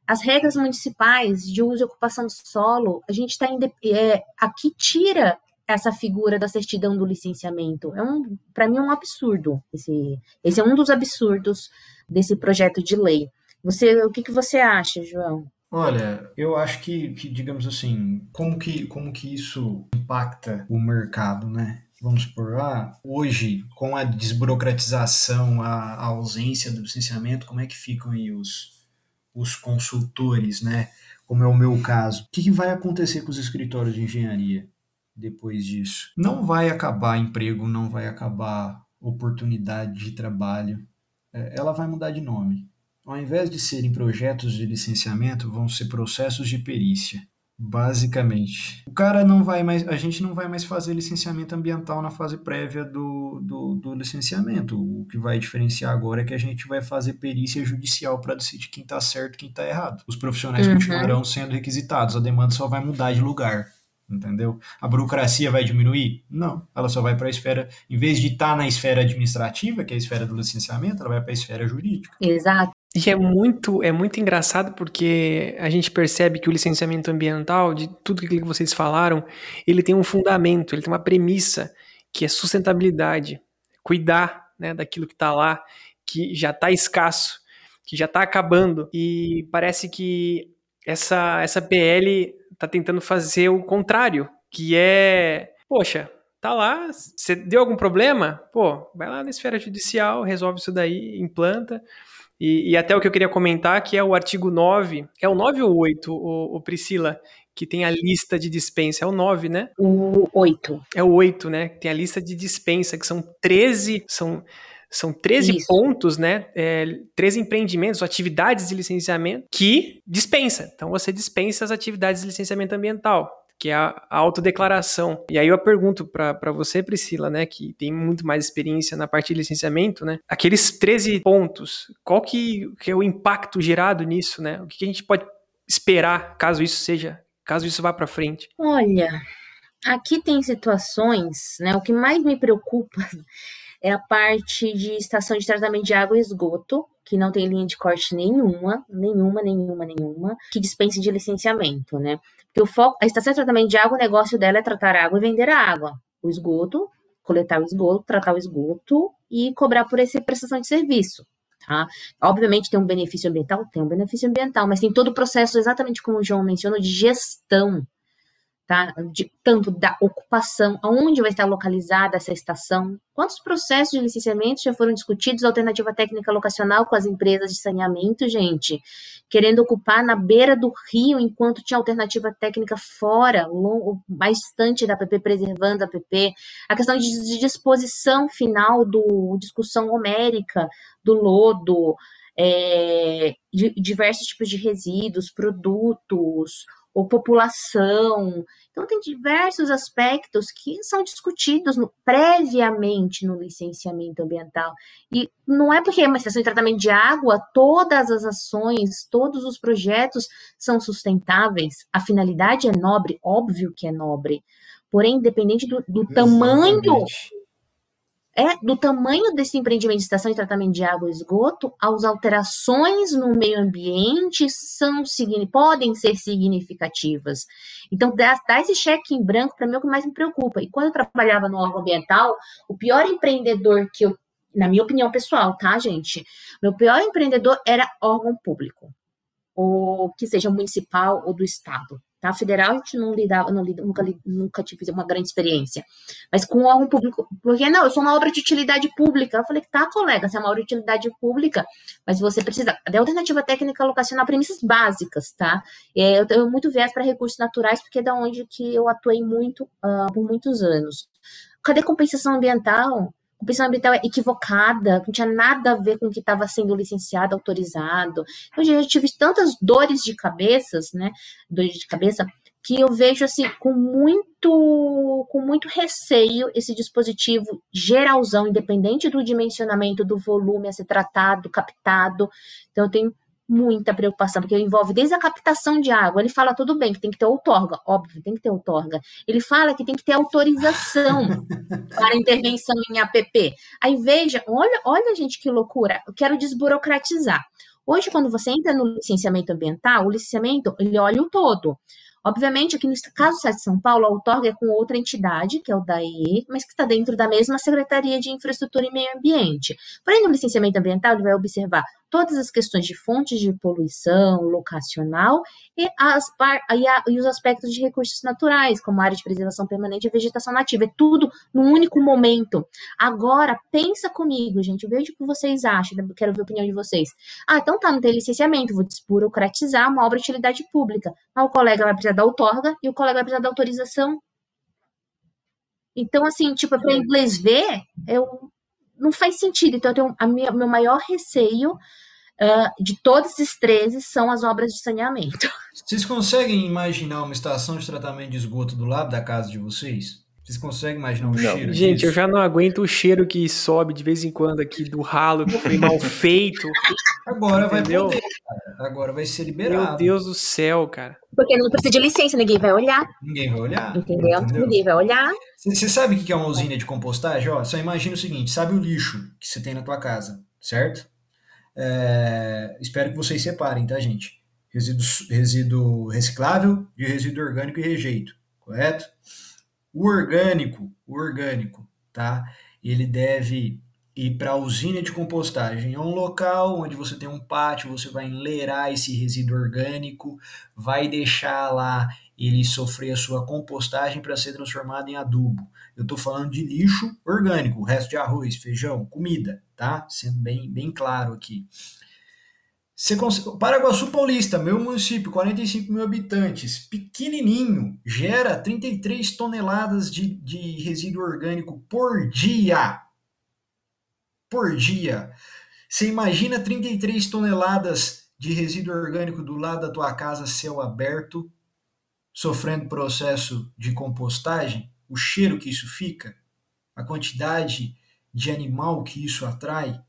As regras municipais de uso e ocupação do solo, a gente está é, aqui tira essa figura da certidão do licenciamento. É um, para mim, é um absurdo. Esse, esse é um dos absurdos desse projeto de lei. Você, o que, que você acha, João? Olha, eu acho que, que, digamos assim, como que, como que isso impacta o mercado, né? Vamos supor, ah, hoje, com a desburocratização, a, a ausência do licenciamento, como é que ficam aí os, os consultores, né? Como é o meu caso. O que, que vai acontecer com os escritórios de engenharia depois disso? Não vai acabar emprego, não vai acabar oportunidade de trabalho. É, ela vai mudar de nome ao invés de serem projetos de licenciamento, vão ser processos de perícia. Basicamente. O cara não vai mais. A gente não vai mais fazer licenciamento ambiental na fase prévia do, do, do licenciamento. O que vai diferenciar agora é que a gente vai fazer perícia judicial para decidir quem está certo e quem está errado. Os profissionais uhum. continuarão sendo requisitados, a demanda só vai mudar de lugar entendeu? A burocracia vai diminuir? Não, ela só vai para a esfera, em vez de estar tá na esfera administrativa, que é a esfera do licenciamento, ela vai para a esfera jurídica. Exato. E é muito, é muito engraçado porque a gente percebe que o licenciamento ambiental, de tudo que vocês falaram, ele tem um fundamento, ele tem uma premissa, que é sustentabilidade. Cuidar né, daquilo que está lá, que já está escasso, que já está acabando. E parece que essa, essa PL está tentando fazer o contrário, que é, poxa, tá lá, você deu algum problema? Pô, vai lá na esfera judicial, resolve isso daí, implanta. E, e, até o que eu queria comentar, que é o artigo 9, é o 9 ou 8, o, o Priscila, que tem a lista de dispensa, é o 9, né? O 8. É o 8, né? Tem a lista de dispensa, que são 13, são, são 13 Isso. pontos, né? É, 13 empreendimentos, atividades de licenciamento que dispensa. Então você dispensa as atividades de licenciamento ambiental que é a autodeclaração. E aí eu pergunto para você, Priscila, né, que tem muito mais experiência na parte de licenciamento, né, aqueles 13 pontos, qual que, que é o impacto gerado nisso, né? O que, que a gente pode esperar caso isso seja, caso isso vá para frente? Olha, aqui tem situações, né, o que mais me preocupa é a parte de estação de tratamento de água e esgoto, que não tem linha de corte nenhuma, nenhuma, nenhuma, nenhuma, que dispense de licenciamento, né? Porque o foco, a estação de tratamento de água, o negócio dela é tratar a água e vender a água. O esgoto, coletar o esgoto, tratar o esgoto e cobrar por essa prestação de serviço. Tá? Obviamente tem um benefício ambiental, tem um benefício ambiental, mas tem todo o processo, exatamente como o João mencionou, de gestão tá? De, tanto da ocupação, aonde vai estar localizada essa estação, quantos processos de licenciamento já foram discutidos, alternativa técnica locacional com as empresas de saneamento, gente, querendo ocupar na beira do rio, enquanto tinha alternativa técnica fora, longo, mais distante da PP, preservando a PP, a questão de, de disposição final do discussão homérica do lodo, é, diversos tipos de resíduos, produtos, ou população. Então, tem diversos aspectos que são discutidos no, previamente no licenciamento ambiental. E não é porque é uma estação de tratamento de água, todas as ações, todos os projetos são sustentáveis. A finalidade é nobre, óbvio que é nobre. Porém, independente do, do tamanho é do tamanho desse empreendimento de estação de tratamento de água e esgoto, as alterações no meio ambiente são podem ser significativas. Então, dar, esse cheque em branco, para mim, é o que mais me preocupa. E quando eu trabalhava no órgão ambiental, o pior empreendedor que eu, na minha opinião pessoal, tá, gente? Meu pior empreendedor era órgão público, ou que seja municipal ou do estado. Tá? Federal a gente não lidava, não lida, nunca, nunca tive uma grande experiência. Mas com órgão público, porque não, eu sou uma obra de utilidade pública. Eu falei tá, colega, você é uma obra de utilidade pública, mas você precisa de alternativa técnica locacional, premissas básicas, tá? É, eu tenho muito viés para recursos naturais, porque é da onde que eu atuei muito uh, por muitos anos. Cadê compensação ambiental? Compensação ambiental é equivocada, não tinha nada a ver com o que estava sendo licenciado, autorizado. Então, eu já tive tantas dores de cabeças, né? Dores de cabeça, que eu vejo assim com muito com muito receio esse dispositivo geralzão, independente do dimensionamento do volume a ser tratado, captado. Então eu tenho muita preocupação, porque envolve desde a captação de água. Ele fala tudo bem que tem que ter outorga, óbvio, tem que ter outorga. Ele fala que tem que ter autorização *laughs* para intervenção em APP. Aí veja, olha, olha gente que loucura. Eu quero desburocratizar. Hoje, quando você entra no licenciamento ambiental, o licenciamento ele olha o todo. Obviamente, aqui no caso do Estado de São Paulo, a outorga é com outra entidade, que é o DAE, mas que está dentro da mesma Secretaria de Infraestrutura e Meio Ambiente. Porém, no licenciamento ambiental, ele vai observar todas as questões de fontes de poluição locacional e, as, e, a, e, os aspectos de recursos naturais, como área de preservação permanente e vegetação nativa. É tudo num único momento. Agora, pensa comigo, gente, veja o que vocês acham, quero ver a opinião de vocês. Ah, então tá, não tem licenciamento, vou desburocratizar uma obra de utilidade pública. Ah, o colega vai precisar da outorga e o colega vai precisar da autorização. Então, assim, tipo, para inglês ver, eu não faz sentido. Então, eu tenho a minha, meu maior receio uh, de todos esses 13 são as obras de saneamento. Vocês conseguem imaginar uma estação de tratamento de esgoto do lado da casa de vocês? Vocês conseguem imaginar o um cheiro Gente, disso? eu já não aguento o cheiro que sobe de vez em quando aqui do ralo, que foi mal *laughs* feito. Agora Entendeu? vai poder, cara. Agora vai ser liberado. Meu Deus do céu, cara. Porque não precisa de licença, ninguém vai olhar. Ninguém vai olhar. Entendeu? Entendeu? Ninguém vai olhar. Você sabe o que é uma usina de compostagem? Ó, só imagina o seguinte: sabe o lixo que você tem na tua casa, certo? É, espero que vocês separem, tá, gente? Resíduo, resíduo reciclável de resíduo orgânico e rejeito, correto? O orgânico, o orgânico, tá? Ele deve ir para a usina de compostagem. É um local onde você tem um pátio, você vai enleirar esse resíduo orgânico, vai deixar lá ele sofrer a sua compostagem para ser transformado em adubo. Eu estou falando de lixo orgânico, resto de arroz, feijão, comida, tá? Sendo bem, bem claro aqui. Você consegue... Paraguaçu Paulista, meu município, 45 mil habitantes, pequenininho, gera 33 toneladas de, de resíduo orgânico por dia. Por dia. Você imagina 33 toneladas de resíduo orgânico do lado da tua casa, céu aberto, sofrendo processo de compostagem? O cheiro que isso fica? A quantidade de animal que isso atrai?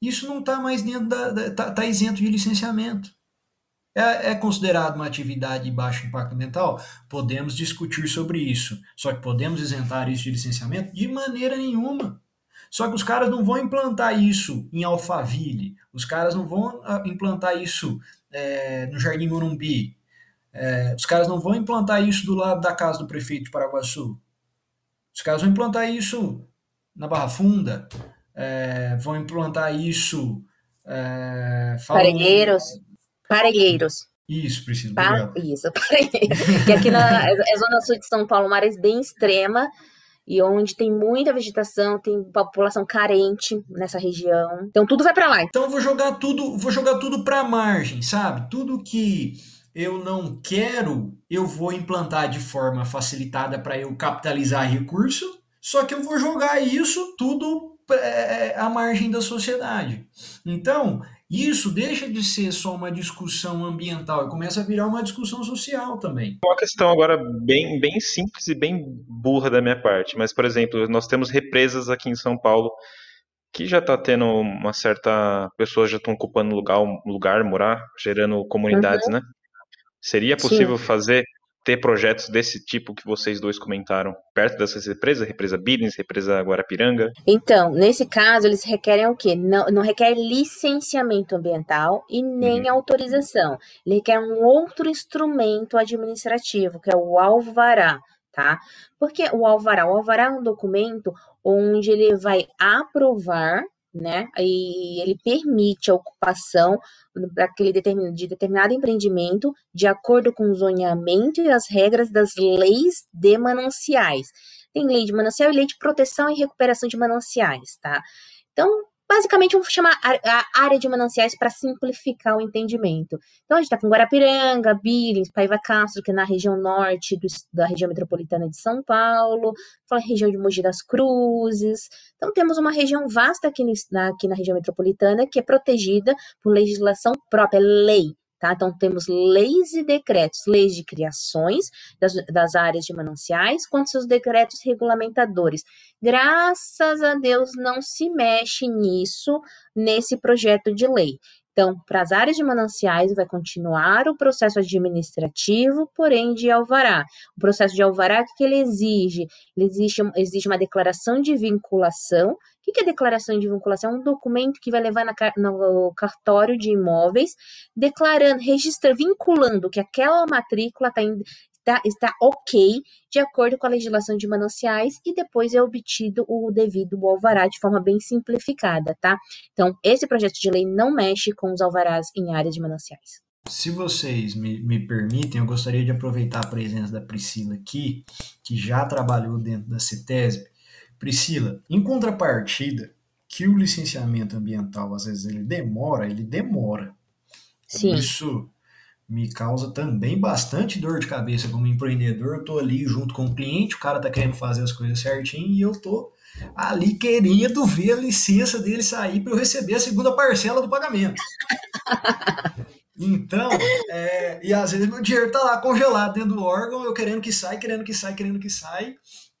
Isso não está mais dentro da. está tá isento de licenciamento. É, é, considerado uma atividade de baixo impacto ambiental? Podemos discutir sobre isso. Só que podemos isentar isso de licenciamento? De maneira nenhuma. Só que os caras não vão implantar isso em Alphaville, os caras não vão ah, implantar isso é, no Jardim Morumbi, é, os caras não vão implantar isso do lado da casa do prefeito de Paraguaçu. Os caras vão implantar isso na Barra Funda, é, vão implantar isso. É, Parelheiros. Parelheiros. Isso, preciso. Pa isso, *laughs* parelheiros. que aqui na é, zona sul de São Paulo, uma área bem extrema e onde tem muita vegetação, tem população carente nessa região. Então tudo vai para lá. Então eu vou jogar tudo, vou jogar tudo para margem, sabe? Tudo que eu não quero, eu vou implantar de forma facilitada para eu capitalizar recurso, só que eu vou jogar isso tudo à margem da sociedade. Então, isso deixa de ser só uma discussão ambiental e começa a virar uma discussão social também. Uma questão agora bem, bem simples e bem burra da minha parte, mas, por exemplo, nós temos represas aqui em São Paulo que já está tendo uma certa. pessoas já estão ocupando lugar, lugar, morar, gerando comunidades, uhum. né? Seria possível Sim. fazer ter projetos desse tipo que vocês dois comentaram perto dessas represas, represa Billings, represa Guarapiranga? Então, nesse caso, eles requerem o quê? Não, não requer licenciamento ambiental e nem uhum. autorização. Ele requer um outro instrumento administrativo, que é o alvará, tá? Porque o alvará, o alvará é um documento onde ele vai aprovar né? E ele permite a ocupação daquele determinado, de determinado empreendimento de acordo com o zoneamento e as regras das leis de mananciais. Tem lei de manancial e lei de proteção e recuperação de mananciais, tá? Então, Basicamente, vamos chamar a área de mananciais para simplificar o entendimento. Então, a gente está com Guarapiranga, Billings, Paiva Castro, que é na região norte do, da região metropolitana de São Paulo, fala região de Mogi das Cruzes. Então, temos uma região vasta aqui, na, aqui na região metropolitana que é protegida por legislação própria, lei. Tá? Então, temos leis e decretos, leis de criações das, das áreas de mananciais, quanto seus decretos regulamentadores. Graças a Deus não se mexe nisso nesse projeto de lei. Então, para as áreas de mananciais, vai continuar o processo administrativo, porém de alvará. O processo de alvará, o que ele exige? Ele exige, exige uma declaração de vinculação. O que é declaração de vinculação? É um documento que vai levar na, no cartório de imóveis, declarando, registrando, vinculando que aquela matrícula está está, está ok de acordo com a legislação de mananciais e depois é obtido o devido alvará de forma bem simplificada, tá? Então, esse projeto de lei não mexe com os alvarás em área de mananciais. Se vocês me, me permitem, eu gostaria de aproveitar a presença da Priscila aqui, que já trabalhou dentro da CETESB. Priscila, em contrapartida, que o licenciamento ambiental, às vezes, ele demora, ele demora. Sim. Isso me causa também bastante dor de cabeça como empreendedor. Eu tô ali junto com o cliente, o cara tá querendo fazer as coisas certinho e eu tô ali querendo ver a licença dele sair para eu receber a segunda parcela do pagamento. *laughs* Então, é, e às vezes meu dinheiro tá lá congelado dentro do órgão, eu querendo que saia, querendo que saia, querendo que saia,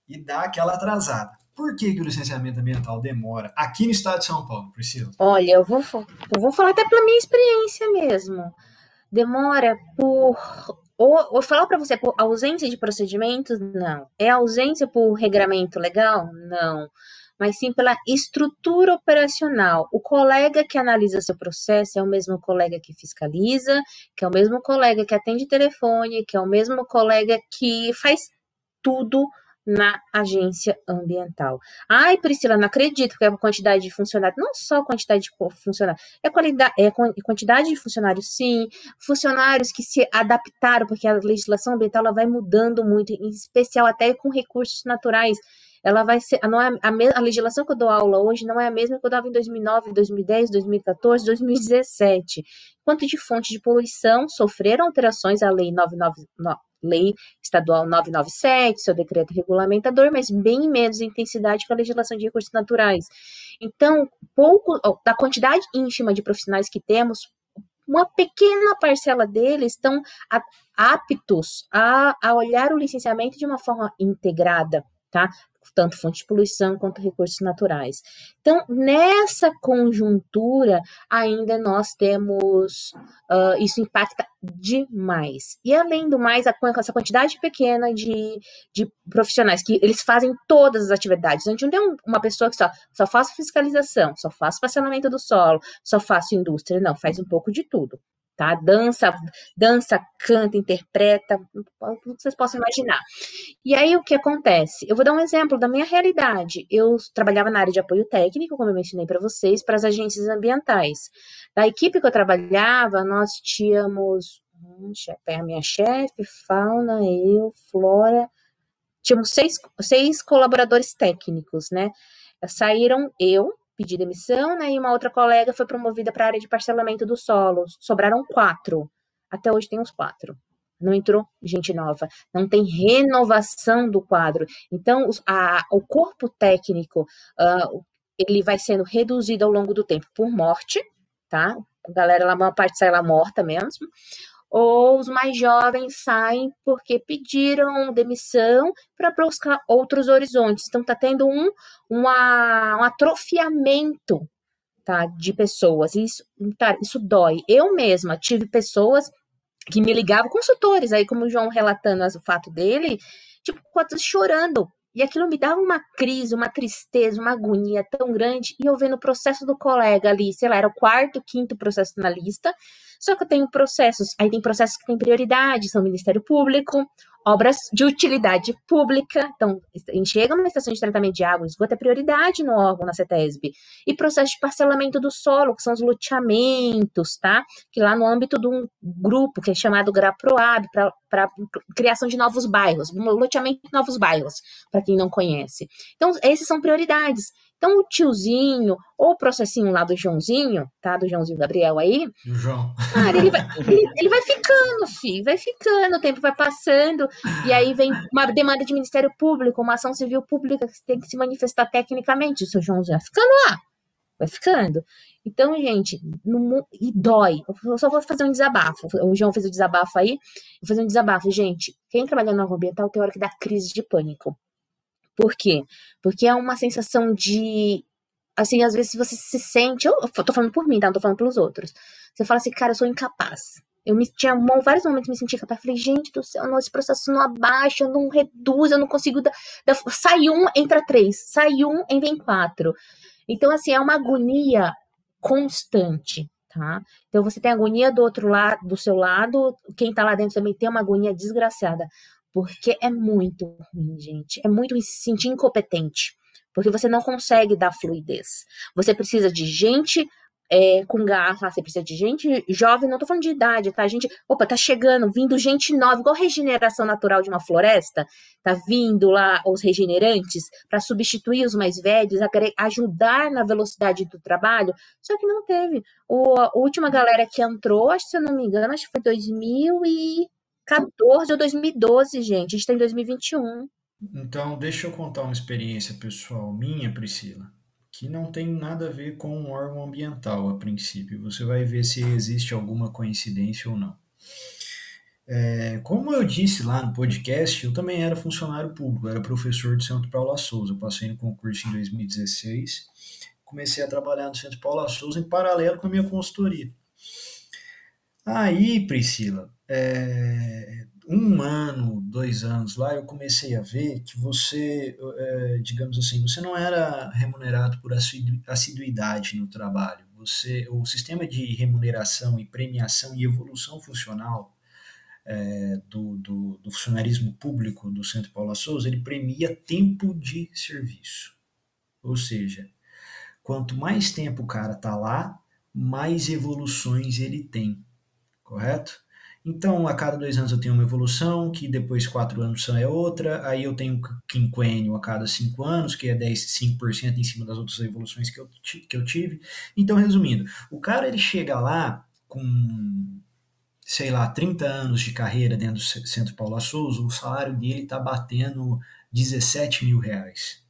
e dá aquela atrasada. Por que, que o licenciamento ambiental demora aqui no estado de São Paulo, Priscila? Olha, eu vou, eu vou falar até pela minha experiência mesmo demora por ou, ou falar para você por ausência de procedimentos? Não. É ausência por regramento legal? Não. Mas sim pela estrutura operacional. O colega que analisa seu processo é o mesmo colega que fiscaliza, que é o mesmo colega que atende telefone, que é o mesmo colega que faz tudo na agência ambiental. Ai, Priscila, não acredito que é a quantidade de funcionários, não só quantidade de funcionários, é qualidade, é quantidade de funcionários, sim, funcionários que se adaptaram, porque a legislação ambiental ela vai mudando muito, em especial até com recursos naturais ela vai ser, não é a, a, legislação que eu dou aula hoje não é a mesma que eu dava em 2009, 2010, 2014, 2017. Quanto de fonte de poluição sofreram alterações à lei 99, lei estadual 997, seu decreto regulamentador, mas bem menos intensidade que a legislação de recursos naturais. Então, pouco da quantidade ínfima de profissionais que temos, uma pequena parcela deles estão aptos a, a olhar o licenciamento de uma forma integrada, tá? Tanto fonte de poluição quanto recursos naturais. Então, nessa conjuntura, ainda nós temos, uh, isso impacta demais. E além do mais, a, essa quantidade pequena de, de profissionais que eles fazem todas as atividades. A gente não tem uma pessoa que só, só faz fiscalização, só faz passeamento do solo, só faz indústria, não, faz um pouco de tudo tá? Dança, dança, canta, interpreta, tudo que vocês possam imaginar. E aí o que acontece? Eu vou dar um exemplo da minha realidade. Eu trabalhava na área de apoio técnico, como eu mencionei para vocês, para as agências ambientais. Da equipe que eu trabalhava, nós tínhamos hum, a minha chefe, fauna, eu, flora, tínhamos seis, seis colaboradores técnicos, né? Saíram eu, pedir demissão, né? E uma outra colega foi promovida para a área de parcelamento do solo. Sobraram quatro. Até hoje tem uns quatro. Não entrou gente nova. Não tem renovação do quadro. Então, a, o corpo técnico, uh, ele vai sendo reduzido ao longo do tempo por morte, tá? A galera, lá, uma parte sai lá morta mesmo ou os mais jovens saem porque pediram demissão para buscar outros horizontes. Então, está tendo um, uma, um atrofiamento tá, de pessoas. Isso, tá, isso dói. Eu mesma tive pessoas que me ligavam, consultores, aí como o João relatando o fato dele, tipo, chorando. E aquilo me dava uma crise, uma tristeza, uma agonia tão grande. E eu vendo o processo do colega ali, sei lá, era o quarto, quinto processo na lista, só que eu tenho processos, aí tem processos que têm prioridade, são Ministério Público, obras de utilidade pública, então chega uma estação de tratamento de água, esgoto é prioridade no órgão, na CETESB, e processo de parcelamento do solo, que são os loteamentos, tá? Que lá no âmbito de um grupo que é chamado GRAPROAB, para criação de novos bairros, loteamento de novos bairros, para quem não conhece. Então, esses são prioridades. Então, o tiozinho, ou o processinho lá do Joãozinho, tá? Do Joãozinho Gabriel aí. O João. Cara, ele vai, *laughs* ele, ele vai ficando, filho, vai ficando, o tempo vai passando, e aí vem uma demanda de Ministério Público, uma ação civil pública que tem que se manifestar tecnicamente. O seu Joãozinho vai ficando lá, vai ficando. Então, gente, no, e dói. Eu só vou fazer um desabafo. O João fez o desabafo aí. Vou fazer um desabafo. Gente, quem trabalha no ambiental tem hora que dá crise de pânico. Por quê? Porque é uma sensação de. Assim, às vezes você se sente. Eu, tô falando por mim, tá? Não tô falando pelos outros. Você fala assim, cara, eu sou incapaz. Eu me tinha vários momentos me senti capaz. Falei, gente do céu, não, esse processo não abaixa, não reduz, eu não consigo. Dar, dar, sai um, entra três. Sai um, entra em quatro. Então, assim, é uma agonia constante, tá? Então você tem agonia do outro lado, do seu lado, quem tá lá dentro também tem uma agonia desgraçada. Porque é muito ruim, gente. É muito se sentir incompetente. Porque você não consegue dar fluidez. Você precisa de gente é, com garra, você precisa de gente jovem, não tô falando de idade, tá? Gente, opa, tá chegando, vindo gente nova, igual regeneração natural de uma floresta, tá vindo lá os regenerantes para substituir os mais velhos, ajudar na velocidade do trabalho, só que não teve. O, a última galera que entrou, acho se eu não me engano, acho que foi 2000 e 2014 ou 2012, gente. A gente está em 2021. Então, deixa eu contar uma experiência pessoal minha, Priscila, que não tem nada a ver com um órgão ambiental a princípio. Você vai ver se existe alguma coincidência ou não. É, como eu disse lá no podcast, eu também era funcionário público, era professor do Centro Paula Souza. Eu passei no concurso em 2016, comecei a trabalhar no Centro Paula Souza em paralelo com a minha consultoria. Aí, Priscila, é, um ano, dois anos lá, eu comecei a ver que você, é, digamos assim, você não era remunerado por assiduidade no trabalho. Você, o sistema de remuneração e premiação e evolução funcional é, do, do, do, funcionarismo público do Centro Paula Souza, ele premia tempo de serviço. Ou seja, quanto mais tempo o cara tá lá, mais evoluções ele tem, correto? Então, a cada dois anos eu tenho uma evolução, que depois quatro anos é outra, aí eu tenho quinquênio a cada cinco anos, que é 10, 5% em cima das outras evoluções que eu, que eu tive. Então, resumindo, o cara ele chega lá com, sei lá, 30 anos de carreira dentro do Centro Paulo Souza, o salário dele está batendo 17 mil reais.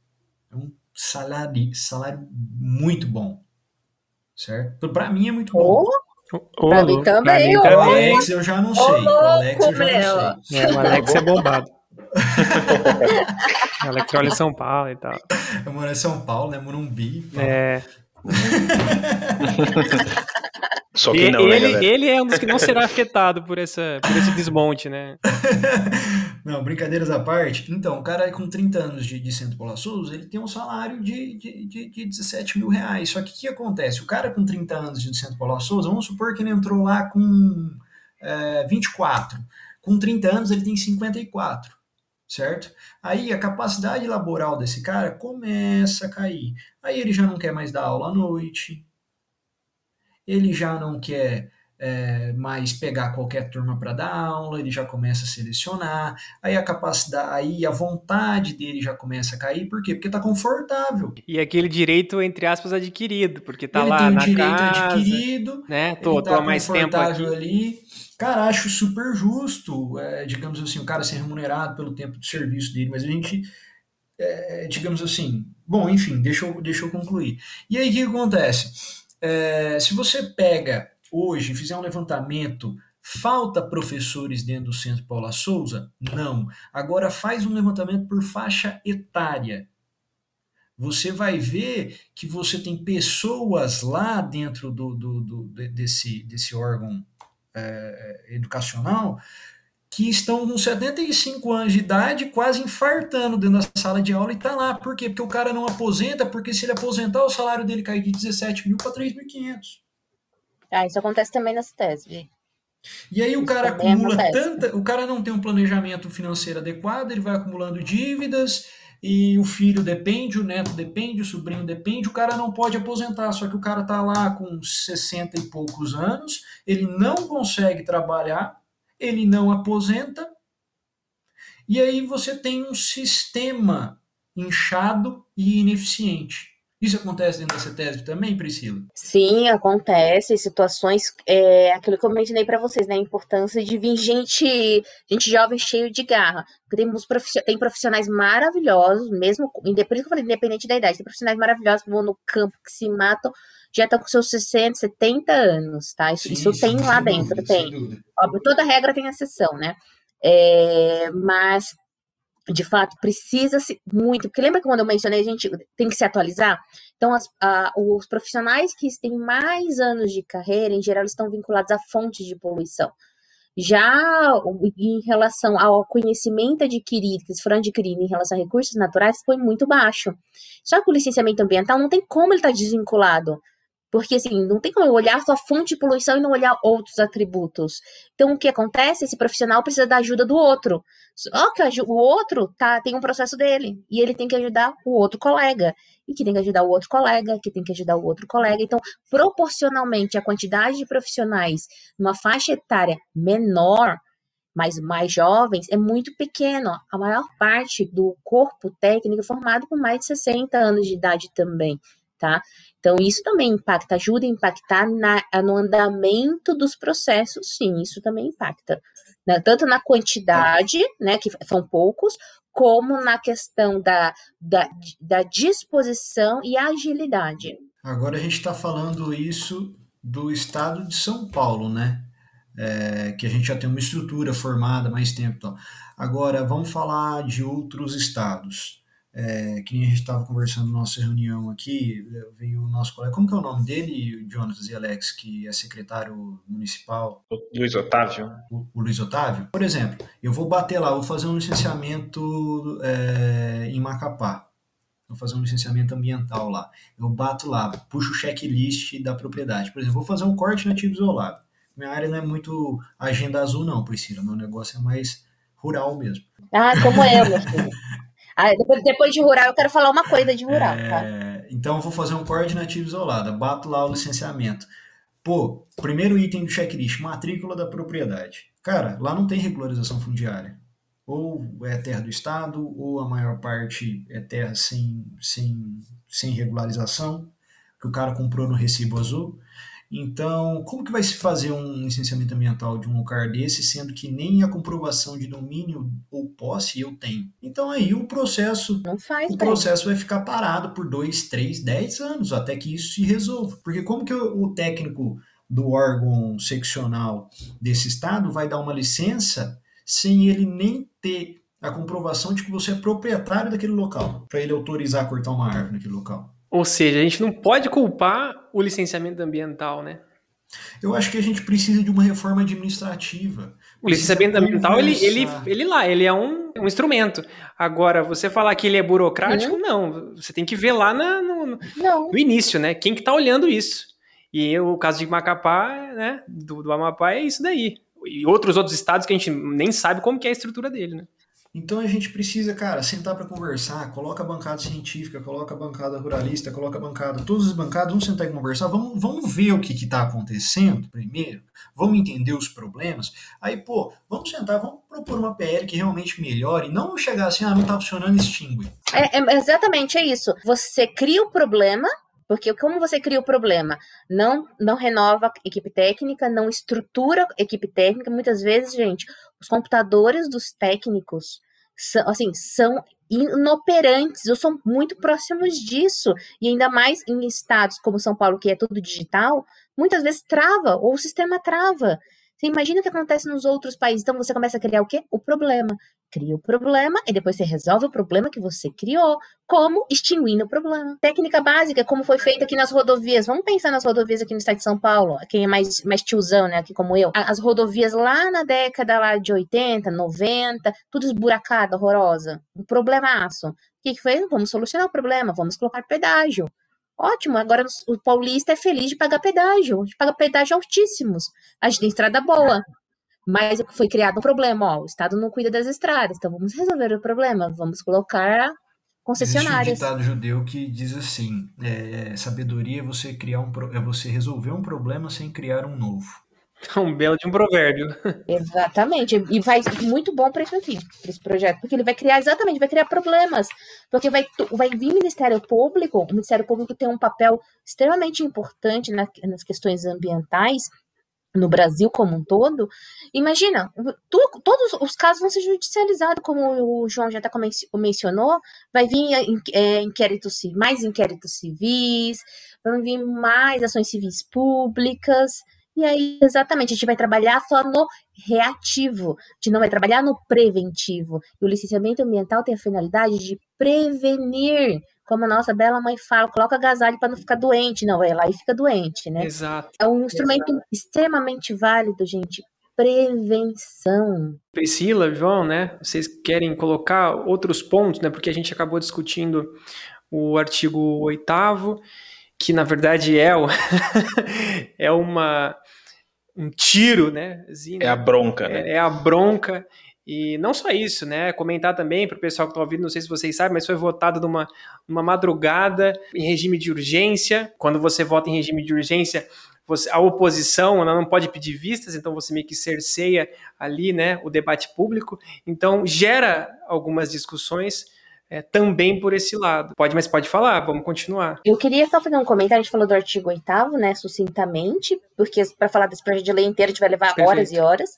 É um salário, salário muito bom, certo? Para mim é muito bom. Oh. Ô, pra mim também. Pra mim, o Alex eu já não sei. o Alex eu já não sei. É, o Alex é bombado. *laughs* o Alex olha São Paulo e tal. Eu moro em São Paulo, né? Morumbi. Pô. É. *laughs* Só que não, né, ele, né, ele é um dos que não será *laughs* afetado por, essa, por esse desmonte, né? *laughs* não, brincadeiras à parte. Então, o cara com 30 anos de, de Centro Paula Souza, ele tem um salário de, de, de, de 17 mil reais. Só que o que acontece? O cara com 30 anos de Centro Paula Souza, vamos supor que ele entrou lá com é, 24. Com 30 anos, ele tem 54 certo? Aí a capacidade laboral desse cara começa a cair. Aí ele já não quer mais dar aula à noite, ele já não quer é, mais pegar qualquer turma para dar aula, ele já começa a selecionar, aí a capacidade, aí a vontade dele já começa a cair, por quê? Porque tá confortável. E aquele direito, entre aspas, adquirido, porque tá ele lá tem na direito casa, adquirido, né? Tô, tá tô mais tempo aqui. ali. Cara, acho super justo, é, digamos assim, o cara ser remunerado pelo tempo de serviço dele, mas a gente, é, digamos assim, bom, enfim, deixa eu, deixa eu concluir. E aí o que acontece? É, se você pega hoje, fizer um levantamento, falta professores dentro do Centro Paula Souza? Não. Agora faz um levantamento por faixa etária. Você vai ver que você tem pessoas lá dentro do, do, do desse, desse órgão é, educacional que estão com 75 anos de idade, quase infartando dentro da sala de aula e tá lá. Por quê? Porque o cara não aposenta, porque se ele aposentar, o salário dele cai de 17 mil para 3.500. Ah, isso acontece também nessa tese. E aí o cara acumula tanta. O cara não tem um planejamento financeiro adequado, ele vai acumulando dívidas, e o filho depende, o neto depende, o sobrinho depende, o cara não pode aposentar, só que o cara tá lá com 60 e poucos anos, ele não consegue trabalhar, ele não aposenta, e aí você tem um sistema inchado e ineficiente. Isso acontece dentro da CETESB também, Priscila? Sim, acontece. Situações, é, aquilo que eu mencionei para vocês, né? A importância de vir gente, gente jovem cheio de garra. Temos tem profissionais maravilhosos, mesmo, independente da idade, tem profissionais maravilhosos que vão no campo, que se matam, já estão com seus 60, 70 anos, tá? Isso, sim, isso tem lá dentro, dúvida, tem. Óbvio, toda regra tem exceção, né? É, mas de fato, precisa-se muito, porque lembra que quando eu mencionei, a gente tem que se atualizar? Então, as, a, os profissionais que têm mais anos de carreira, em geral, estão vinculados a fontes de poluição. Já em relação ao conhecimento adquirido, que eles foram adquiridos em relação a recursos naturais, foi muito baixo. Só que o licenciamento ambiental não tem como ele estar tá desvinculado porque, assim, não tem como eu olhar só a fonte de poluição e não olhar outros atributos. Então, o que acontece? Esse profissional precisa da ajuda do outro. Só que o outro tá, tem um processo dele. E ele tem que ajudar o outro colega. E que tem que ajudar o outro colega, que tem que ajudar o outro colega. Então, proporcionalmente, a quantidade de profissionais numa faixa etária menor, mas mais jovens, é muito pequeno. A maior parte do corpo técnico é formado por mais de 60 anos de idade também tá? Então, isso também impacta, ajuda a impactar na, no andamento dos processos, sim, isso também impacta. Né? Tanto na quantidade, né, que são poucos, como na questão da, da, da disposição e agilidade. Agora a gente está falando isso do estado de São Paulo, né? É, que a gente já tem uma estrutura formada mais tempo. Então. Agora, vamos falar de outros estados é, que nem a gente estava conversando na nossa reunião aqui, veio o nosso colega, como que é o nome dele, Jonas e Alex, que é secretário municipal? O Luiz Otávio. O, o, Luiz Otávio? Por exemplo, eu vou bater lá, vou fazer um licenciamento é, em Macapá, vou fazer um licenciamento ambiental lá, eu bato lá, puxo o checklist da propriedade, por exemplo, vou fazer um corte nativo isolado, Minha área não é muito agenda azul, não, Priscila. Meu negócio é mais rural mesmo. Ah, como é, meu filho. *laughs* Ah, depois, depois, de rural, eu quero falar uma coisa de rural. É, tá? Então, eu vou fazer um coordinativo isolado. Bato lá o licenciamento. Pô, primeiro item do checklist, matrícula da propriedade. Cara, lá não tem regularização fundiária. Ou é terra do Estado, ou a maior parte é terra sem, sem, sem regularização, que o cara comprou no recibo azul. Então, como que vai se fazer um licenciamento ambiental de um lugar desse, sendo que nem a comprovação de domínio ou posse eu tenho? Então aí o processo, faz, o processo vai ficar parado por dois, três, dez anos até que isso se resolva. Porque como que o técnico do órgão seccional desse estado vai dar uma licença sem ele nem ter a comprovação de que você é proprietário daquele local, para ele autorizar a cortar uma árvore naquele local? Ou seja, a gente não pode culpar o licenciamento ambiental, né? Eu acho que a gente precisa de uma reforma administrativa. O licenciamento ambiental, ele, ele, ele lá, ele é um, um instrumento. Agora, você falar que ele é burocrático, uhum. não. Você tem que ver lá na, no, no, início, né? Quem que tá olhando isso? E o caso de Macapá, né, do, do Amapá, é isso daí. E outros outros estados que a gente nem sabe como que é a estrutura dele, né? Então a gente precisa, cara, sentar para conversar, coloca a bancada científica, coloca a bancada ruralista, coloca a bancada, todas as bancadas, vamos sentar e conversar, vamos, vamos ver o que está acontecendo primeiro, vamos entender os problemas, aí, pô, vamos sentar, vamos propor uma PL que realmente melhore, não chegar assim, ah, não está funcionando, extingue. É, é, exatamente, é isso. Você cria o problema, porque como você cria o problema? Não, não renova equipe técnica, não estrutura equipe técnica. Muitas vezes, gente, os computadores dos técnicos são, assim, são inoperantes, ou são muito próximos disso. E ainda mais em estados como São Paulo, que é tudo digital, muitas vezes trava, ou o sistema trava. Você imagina o que acontece nos outros países. Então você começa a criar o quê? O problema. Cria o problema e depois você resolve o problema que você criou. Como? Extinguindo o problema. Técnica básica, como foi feita aqui nas rodovias. Vamos pensar nas rodovias aqui no estado de São Paulo. Quem é mais, mais tiozão, né? Aqui como eu. As rodovias lá na década lá de 80, 90, tudo esburacado, horrorosa. Um problemaço. O que, que foi? Vamos solucionar o problema, vamos colocar pedágio. Ótimo, agora o paulista é feliz de pagar pedágio, de pagar pedágio altíssimos. A gente tem estrada boa, mas foi criado um problema, ó, o Estado não cuida das estradas, então vamos resolver o problema, vamos colocar concessionárias. Existe um ditado judeu que diz assim, é, sabedoria é você, criar um, é você resolver um problema sem criar um novo. *laughs* Um belo de um provérbio. Exatamente. E vai muito bom para esse projeto, porque ele vai criar exatamente, vai criar problemas. Porque vai, vai vir Ministério Público, o Ministério Público tem um papel extremamente importante na, nas questões ambientais no Brasil como um todo. Imagina, tu, todos os casos vão ser judicializados, como o João já até mencionou, vai vir é, inquéritos, mais inquéritos civis, vão vir mais ações civis públicas. E aí, exatamente, a gente vai trabalhar só no reativo, a gente não vai trabalhar no preventivo. E o licenciamento ambiental tem a finalidade de prevenir, como a nossa bela mãe fala, coloca agasalho para não ficar doente. Não, vai lá e fica doente, né? Exato. É um instrumento Exato. extremamente válido, gente. Prevenção. Priscila, João, né? Vocês querem colocar outros pontos, né? Porque a gente acabou discutindo o artigo 8 que na verdade é, o *laughs* é uma um tiro, né? Assim, é a bronca, né? É, é, a bronca. E não só isso, né? Comentar também para o pessoal que está ouvindo, não sei se vocês sabem, mas foi votado numa, numa madrugada em regime de urgência. Quando você vota em regime de urgência, você, a oposição ela não pode pedir vistas, então você meio que cerceia ali, né, o debate público. Então gera algumas discussões é, também por esse lado. Pode, mas pode falar, vamos continuar. Eu queria só fazer um comentário, a gente falou do artigo 8 né, sucintamente, porque para falar desse projeto de lei inteiro a gente vai levar Perfeito. horas e horas.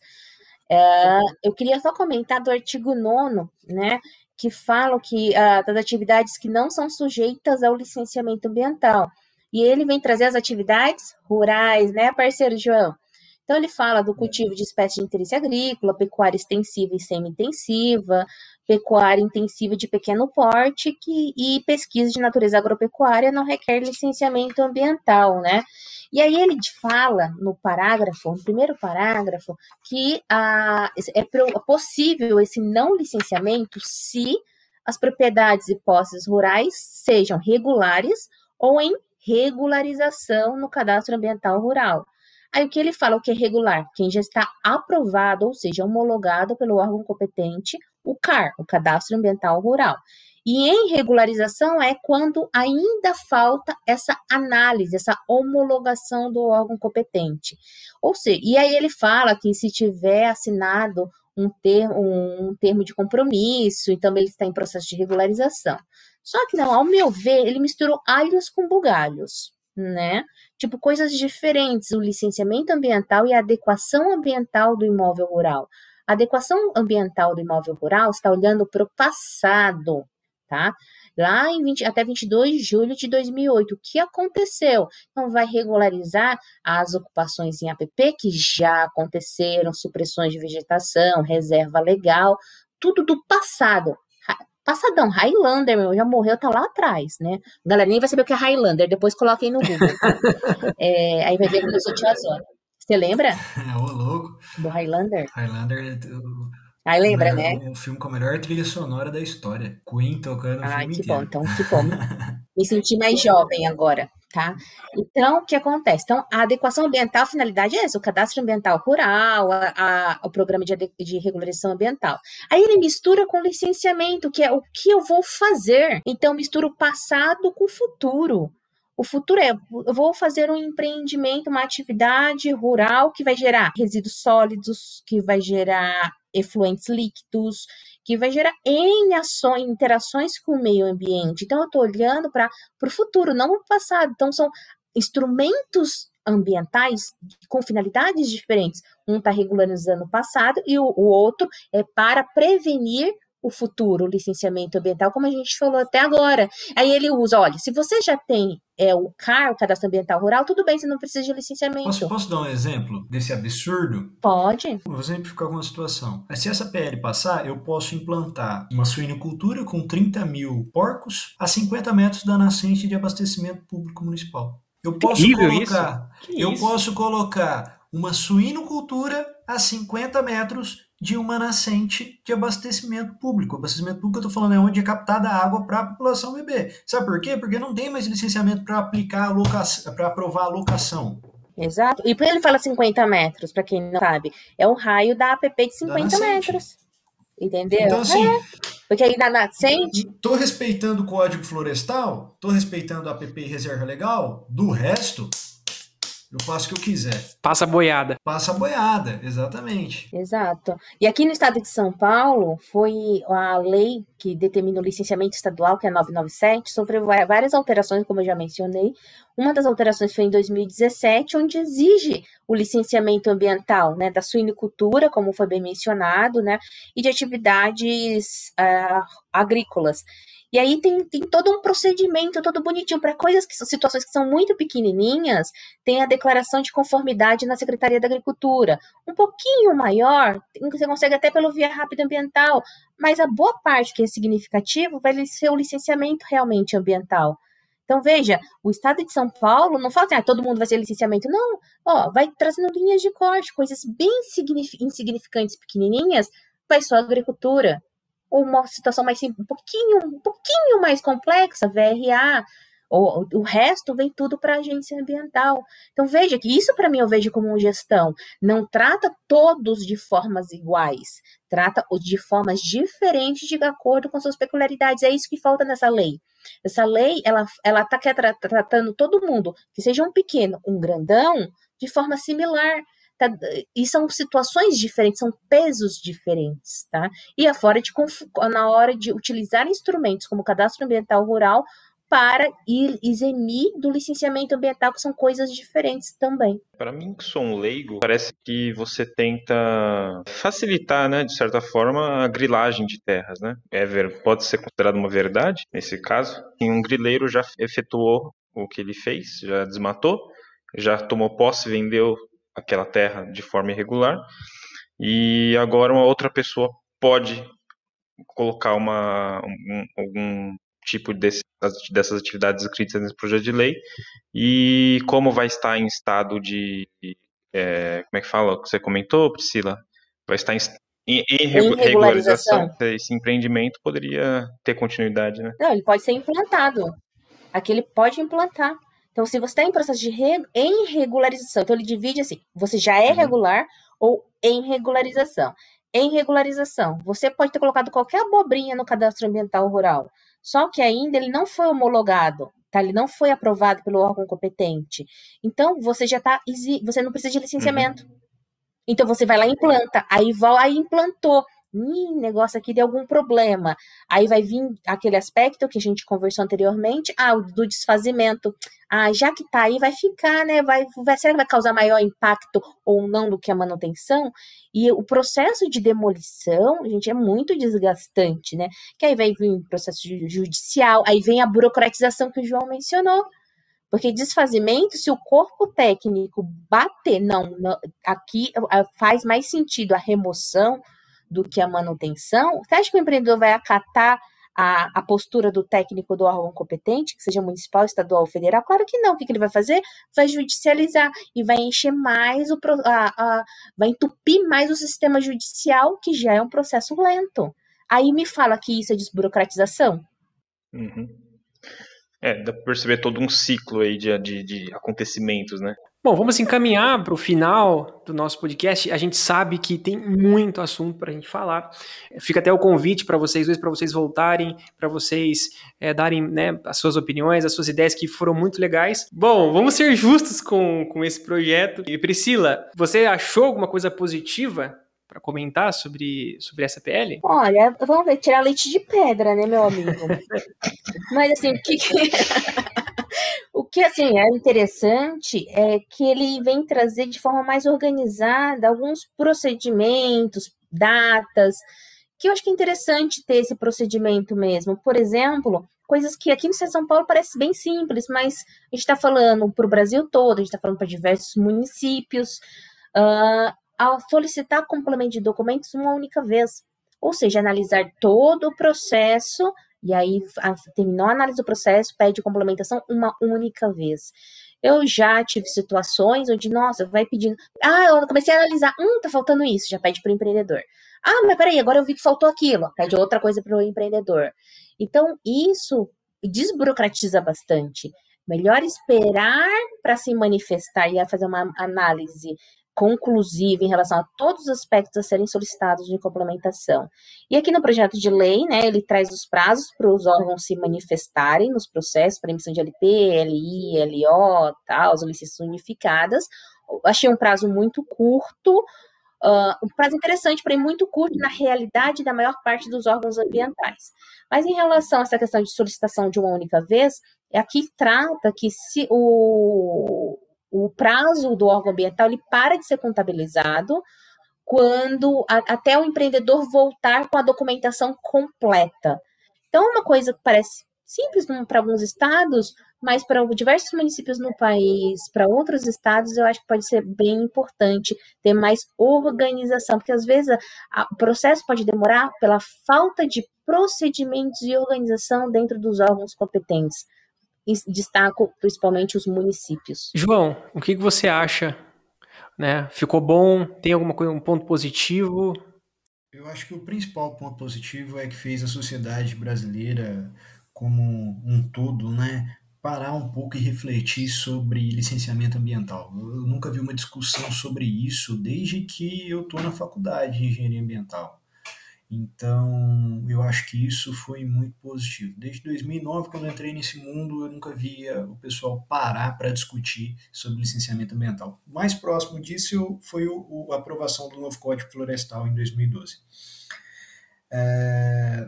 É, eu queria só comentar do artigo 9 né, que fala que uh, das atividades que não são sujeitas ao licenciamento ambiental. E ele vem trazer as atividades rurais, né, parceiro João? Então, ele fala do cultivo de espécies de interesse agrícola, pecuária extensiva e semi-intensiva, pecuária intensiva de pequeno porte que, e pesquisa de natureza agropecuária não requer licenciamento ambiental, né? E aí ele fala no parágrafo, no primeiro parágrafo, que a, é possível esse não licenciamento se as propriedades e posses rurais sejam regulares ou em regularização no cadastro ambiental rural. Aí o que ele fala, o que é regular? Quem já está aprovado, ou seja, homologado pelo órgão competente, o CAR, o Cadastro Ambiental Rural. E em regularização é quando ainda falta essa análise, essa homologação do órgão competente. Ou seja, e aí ele fala que se tiver assinado um termo, um termo de compromisso, então ele está em processo de regularização. Só que não, ao meu ver, ele misturou alhos com bugalhos, né? Tipo, coisas diferentes, o licenciamento ambiental e a adequação ambiental do imóvel rural. A adequação ambiental do imóvel rural está olhando para o passado, tá? Lá em 20, até 22 de julho de 2008, o que aconteceu? Então, vai regularizar as ocupações em APP que já aconteceram, supressões de vegetação, reserva legal, tudo do passado. Passadão, Highlander, meu, já morreu, tá lá atrás, né? Galera, nem vai saber o que é Highlander, depois coloquem no Google. *laughs* É, aí vai ver que eu sou tiazona. Você lembra? É, *laughs* ô louco. Do Highlander? Highlander. Aí lembra, né? Um filme com a melhor trilha sonora da história. Queen tocando o ah, filme que inteiro. bom, então que bom. *laughs* Me senti mais jovem agora, tá? Então, o que acontece? Então, a adequação ambiental, a finalidade é essa, o cadastro ambiental rural, a, a, o programa de, de regularização ambiental. Aí ele mistura com licenciamento, que é o que eu vou fazer. Então, mistura o passado com o futuro. O futuro é, eu vou fazer um empreendimento, uma atividade rural que vai gerar resíduos sólidos, que vai gerar efluentes líquidos, que vai gerar ações, interações com o meio ambiente. Então, eu estou olhando para o futuro, não o passado. Então, são instrumentos ambientais com finalidades diferentes. Um está regularizando o passado e o, o outro é para prevenir o futuro, o licenciamento ambiental, como a gente falou até agora. Aí ele usa, olha, se você já tem é, o CAR, o Cadastro Ambiental Rural, tudo bem, você não precisa de licenciamento. Posso, posso dar um exemplo desse absurdo? Pode. Vou exemplificar alguma situação. Se essa PL passar, eu posso implantar uma suinocultura com 30 mil porcos a 50 metros da nascente de abastecimento público municipal. Eu posso Terrível colocar, eu isso? posso colocar uma suinocultura a 50 metros de uma nascente de abastecimento público. Abastecimento público, eu estou falando, é onde é captada a água para a população beber. Sabe por quê? Porque não tem mais licenciamento para aplicar a locação, para aprovar a locação. Exato. E por ele fala 50 metros, para quem não sabe, é o raio da APP de 50 metros. Entendeu? Então, assim, é. Porque aí na nascente. Estou respeitando o Código Florestal, estou respeitando a APP e Reserva Legal, do resto, eu faço o que eu quiser. Passa a boiada. Passa a boiada, exatamente. Exato. E aqui no estado de São Paulo, foi a lei que determina o licenciamento estadual, que é a 997, sofreu várias alterações, como eu já mencionei. Uma das alterações foi em 2017, onde exige o licenciamento ambiental, né, da suinicultura, como foi bem mencionado, né, e de atividades uh, agrícolas. E aí tem, tem todo um procedimento, todo bonitinho, para coisas que são situações que são muito pequenininhas, tem a declaração de conformidade na Secretaria da Agricultura. Um pouquinho maior, você consegue até pelo via rápida ambiental, mas a boa parte que é significativo vai ser o licenciamento realmente ambiental. Então, veja, o Estado de São Paulo não fala assim, ah, todo mundo vai ser licenciamento. Não, ó, vai trazendo linhas de corte, coisas bem insignificantes, pequenininhas, vai só agricultura uma situação mais um pouquinho, um pouquinho mais complexa, VRA, o, o resto vem tudo para a agência ambiental. Então veja que isso para mim eu vejo como gestão. Não trata todos de formas iguais, trata de formas diferentes de acordo com suas peculiaridades. É isso que falta nessa lei. Essa lei ela ela está tratando todo mundo, que seja um pequeno, um grandão, de forma similar. Tá, e são situações diferentes, são pesos diferentes, tá? E é fora de na hora de utilizar instrumentos como o cadastro ambiental rural para ir eximir do licenciamento ambiental, que são coisas diferentes também. Para mim, que sou um leigo, parece que você tenta facilitar, né, de certa forma, a grilagem de terras, né? É pode ser considerado uma verdade nesse caso. Um grileiro já efetuou o que ele fez, já desmatou, já tomou posse, vendeu aquela terra de forma irregular. E agora uma outra pessoa pode colocar uma, um, algum tipo desse, dessas atividades escritas nesse projeto de lei. E como vai estar em estado de é, como é que fala? Você comentou Priscila? Vai estar em, em, em regularização. esse empreendimento poderia ter continuidade né? Não ele pode ser implantado. Aqui ele pode implantar Então, se você está em processo de re, em regularização, então ele divide assim: você já é uhum. regular ou em regularização. Em regularização, você pode ter colocado qualquer abobrinha no cadastro ambiental rural, só que ainda ele não foi homologado, tá? Ele não foi aprovado pelo órgão competente. Então, você já está, você não precisa de licenciamento. Uhum. Então você vai lá e implanta, aí vai, aí implantou. Ih, negócio aqui deu algum problema. Aí vai vir aquele aspecto que a gente conversou anteriormente, ah, do desfazimento. Ah, já que tá aí, vai ficar, né? Vai, vai, será que vai causar maior impacto ou não do que a manutenção? E o processo de demolição, gente, é muito desgastante, né? Que aí vai vir processo judicial, aí vem a burocratização que o João mencionou. Porque desfazimento, se o corpo técnico bater, não, não aqui faz mais sentido a remoção do que a manutenção, você acha que o empreendedor vai acatar a, a, postura do técnico do órgão competente, que seja municipal, estadual ou federal? Claro que não. O que, que ele vai fazer? Vai judicializar e vai encher mais o. A, a, vai entupir mais o sistema judicial, que já é um processo lento. Aí me fala que isso é desburocratização? Uhum. É, dá para perceber todo um ciclo aí de, de, de acontecimentos, né? Bom, vamos encaminhar para o final do nosso podcast. A gente sabe que tem muito assunto para a gente falar. Fica até o convite para vocês dois, para vocês voltarem, para vocês é, darem né, as suas opiniões, as suas ideias que foram muito legais. Bom, vamos ser justos com, com esse projeto. E Priscila, você achou alguma coisa positiva para comentar sobre, sobre essa PL? Olha, vamos ver, tirar leite de pedra, né, meu amigo? *laughs* Mas assim, o que. O que assim é interessante é que ele vem trazer de forma mais organizada alguns procedimentos, datas, que eu acho que é interessante ter esse procedimento mesmo. Por exemplo, coisas que aqui no Estado de São Paulo parece bem simples, mas a gente está falando para o Brasil todo, a gente está falando para diversos municípios, uh, ao solicitar complemento de documentos uma única vez. Ou seja, analisar todo o processo e aí a, terminou a análise do processo, pede complementação uma única vez. Eu já tive situações onde, nossa, vai pedindo. Ah, eu comecei a analisar. Hum, tá faltando isso, já pede para o empreendedor. Ah, mas peraí, agora eu vi que faltou aquilo, pede outra coisa para o empreendedor. Então, isso desburocratiza bastante. Melhor esperar para se manifestar e fazer uma análise conclusiva em relação a todos os aspectos a serem solicitados de complementação. E aqui no projeto de lei, né, ele traz os prazos para os órgãos se manifestarem nos processos para emissão de LP, LI, LO, tal, as licenças unificadas. Achei um prazo muito curto, uh, um prazo interessante, porém muito curto na realidade da maior parte dos órgãos ambientais. Mas em relação a essa questão de solicitação de uma única vez, aqui trata que se o, o prazo do órgão ambiental ele para de ser contabilizado quando a, até o empreendedor voltar com a documentação completa. Então, é uma coisa que parece simples para alguns estados, mas para diversos municípios no país, para outros estados, eu acho que pode ser bem importante ter mais organização, porque às vezes a, a, o processo pode demorar pela falta de procedimentos e organização dentro dos órgãos competentes destaco principalmente os municípios. João, o que, você acha? Né? Ficou bom? Tem alguma coisa, um ponto positivo? Eu acho que o principal ponto positivo é que fez a sociedade brasileira como um todo, né, parar um pouco e refletir sobre licenciamento ambiental. Eu nunca vi uma discussão sobre isso desde que eu estou na faculdade de engenharia ambiental. Então, eu acho que isso foi muito positivo. Desde 2009, quando entrei nesse mundo, eu nunca via o pessoal parar para discutir sobre licenciamento ambiental. Mais próximo disso foi o, a aprovação do novo Código Florestal em 2012. É,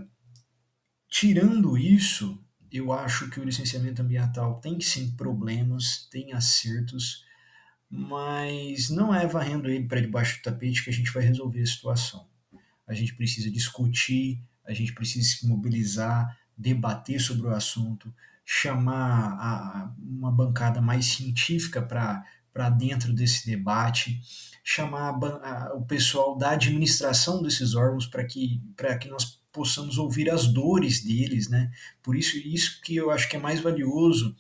tirando isso, eu acho que o licenciamento ambiental tem sim problemas, tem acertos, mas não é varrendo ele para debaixo do tapete que a gente vai resolver a situação a gente precisa discutir, a gente precisa se mobilizar, debater sobre o assunto, chamar a, uma bancada mais científica para dentro desse debate, chamar a, a, o pessoal da administração desses órgãos para que, que nós possamos ouvir as dores deles, né? Por isso, isso que eu acho que é mais valioso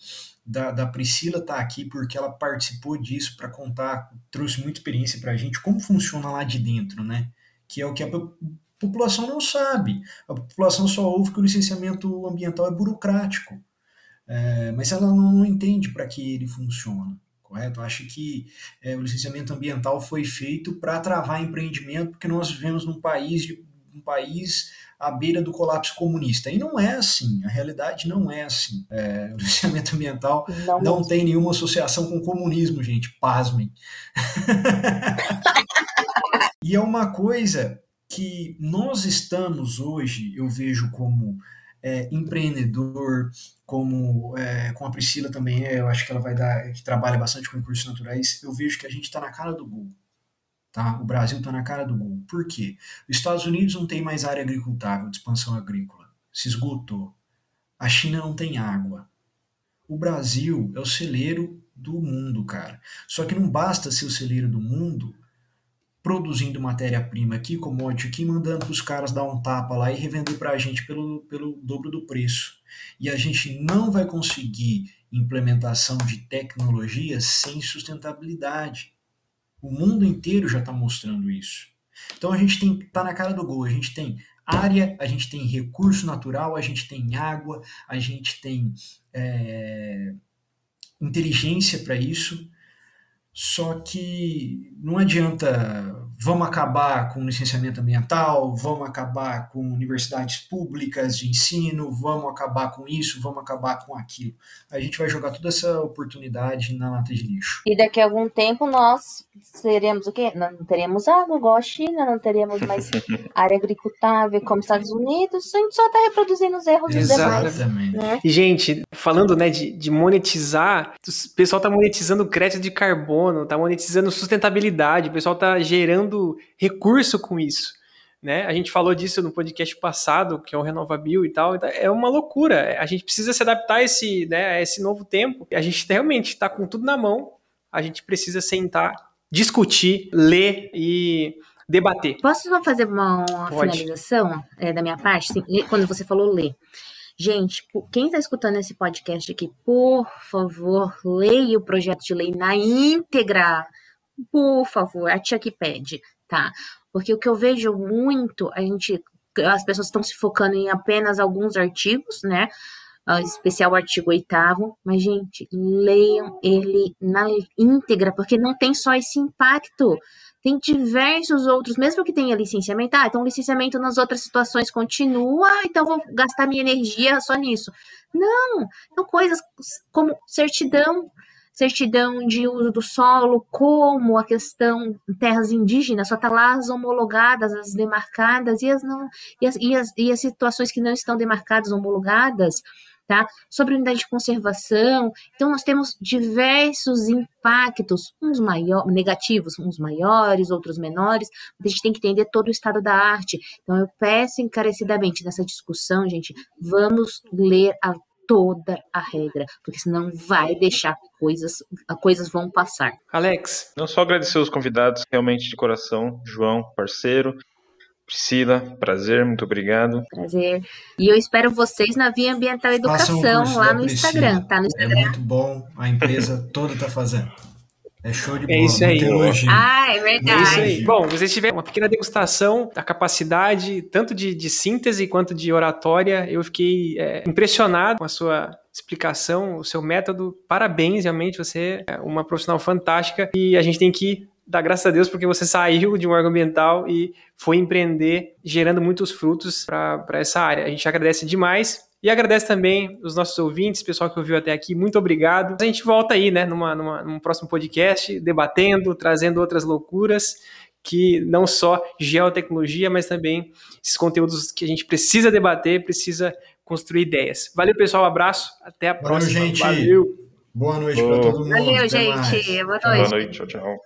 da, da Priscila estar tá aqui, porque ela participou disso para contar, trouxe muita experiência para a gente, como funciona lá de dentro, né? Que é o que a população não sabe. A população só ouve que o licenciamento ambiental é burocrático. é, mas ela não, entende para que ele funciona correto? Acho que é, o licenciamento ambiental foi feito para travar empreendimento, porque nós vivemos num país, de, um país à beira do colapso comunista. E não é assim, a realidade não é assim. É, o *laughs* licenciamento ambiental não, não tem nenhuma associação com o comunismo, gente, pasmem. *laughs* e é uma coisa que nós estamos hoje, eu vejo como é, empreendedor, como é, com a Priscila também, é, eu acho que ela vai dar, que trabalha bastante com recursos naturais, eu vejo que a gente está na cara do gol. Tá? O Brasil está na cara do gol. Por quê? Os Estados Unidos não tem mais área agricultável de expansão agrícola. Se esgotou. A China não tem água. O Brasil é o celeiro do mundo, cara. Só que não basta ser o celeiro do mundo produzindo matéria-prima aqui, commodity aqui, mandando para os caras dar um tapa lá e revender para a gente pelo, pelo dobro do preço. E a gente não vai conseguir implementação de tecnologia sem sustentabilidade. O mundo inteiro já está mostrando isso. Então a gente tem tá na cara do gol. A gente tem área, a gente tem recurso natural, a gente tem água, a gente tem é, inteligência para isso. Só que não adianta vamos acabar com licenciamento ambiental, vamos acabar com universidades públicas de ensino, vamos acabar com isso, vamos acabar com aquilo. A gente vai jogar toda essa oportunidade na lata de lixo. E daqui a algum tempo nós seremos o quê? Não teremos água igual a China, não teremos mais *laughs* área agricultável como os Estados Unidos, a gente só está reproduzindo os erros dos demais. Né? E, gente, falando né, de, de monetizar, o pessoal está monetizando crédito de carbono, está monetizando sustentabilidade, o pessoal está gerando gerando recurso com isso. Né? A gente falou disso no podcast passado, que é o Renovabil e tal. Então, é uma loucura. A gente precisa se adaptar a esse, né, a esse novo tempo. A gente realmente está com tudo na mão. A gente precisa sentar, discutir, ler e debater. Posso só fazer uma, uma finalização é, da minha parte? Sim, quando você falou ler. Gente, quem está escutando esse podcast aqui, por favor, leia o projeto de lei na íntegra por favor, a tia que pede, tá? Porque o que eu vejo muito, a gente, as pessoas estão se focando em apenas alguns artigos, né? Uh, especial artigo oitavo, mas gente, leiam ele na íntegra, porque não tem só esse impacto. Tem diversos outros, mesmo que tenha licenciamento, ah, então licenciamento nas outras situações continua, então vou gastar minha energia só nisso. Não, são coisas como certidão certidão de uso do solo, como a questão terras indígenas, só está lá as homologadas, as demarcadas, e as, não, e as, e as, e as situações que não estão demarcadas, homologadas, tá? Sobre unidade de conservação. Então, nós temos diversos impactos, uns maior, negativos, uns maiores, outros menores, a gente tem que entender todo o estado da arte. Então, eu peço encarecidamente nessa discussão, gente, vamos ler a toda a regra, porque senão vai deixar coisas, coisas vão passar. Alex. Não só agradecer os convidados, realmente de coração, João, parceiro, Priscila, prazer, muito obrigado. Prazer. E eu espero vocês na Via Ambiental Educação, lá no Instagram, tá no Instagram. É muito bom, a empresa toda está fazendo. É show de é bola. É isso aí. Ah, é verdade. É isso aí. Bom, vocês tiveram uma pequena degustação da capacidade, tanto de, de síntese quanto de oratória. Eu fiquei é, impressionado com a sua explicação, o seu método. Parabéns, realmente, você é uma profissional fantástica. E a gente tem que dar graças a Deus porque você saiu de um órgão ambiental e foi empreender, gerando muitos frutos para essa área. A gente agradece demais. E agradece também os nossos ouvintes, pessoal que ouviu até aqui, muito obrigado. A gente volta aí, né, numa, numa, num próximo podcast, debatendo, trazendo outras loucuras, que não só geotecnologia, mas também esses conteúdos que a gente precisa debater, precisa construir ideias. Valeu, pessoal, abraço, até a próxima. Valeu, gente. Valeu. Boa noite para todo mundo. Valeu, gente. Boa noite. Boa noite, tchau, tchau.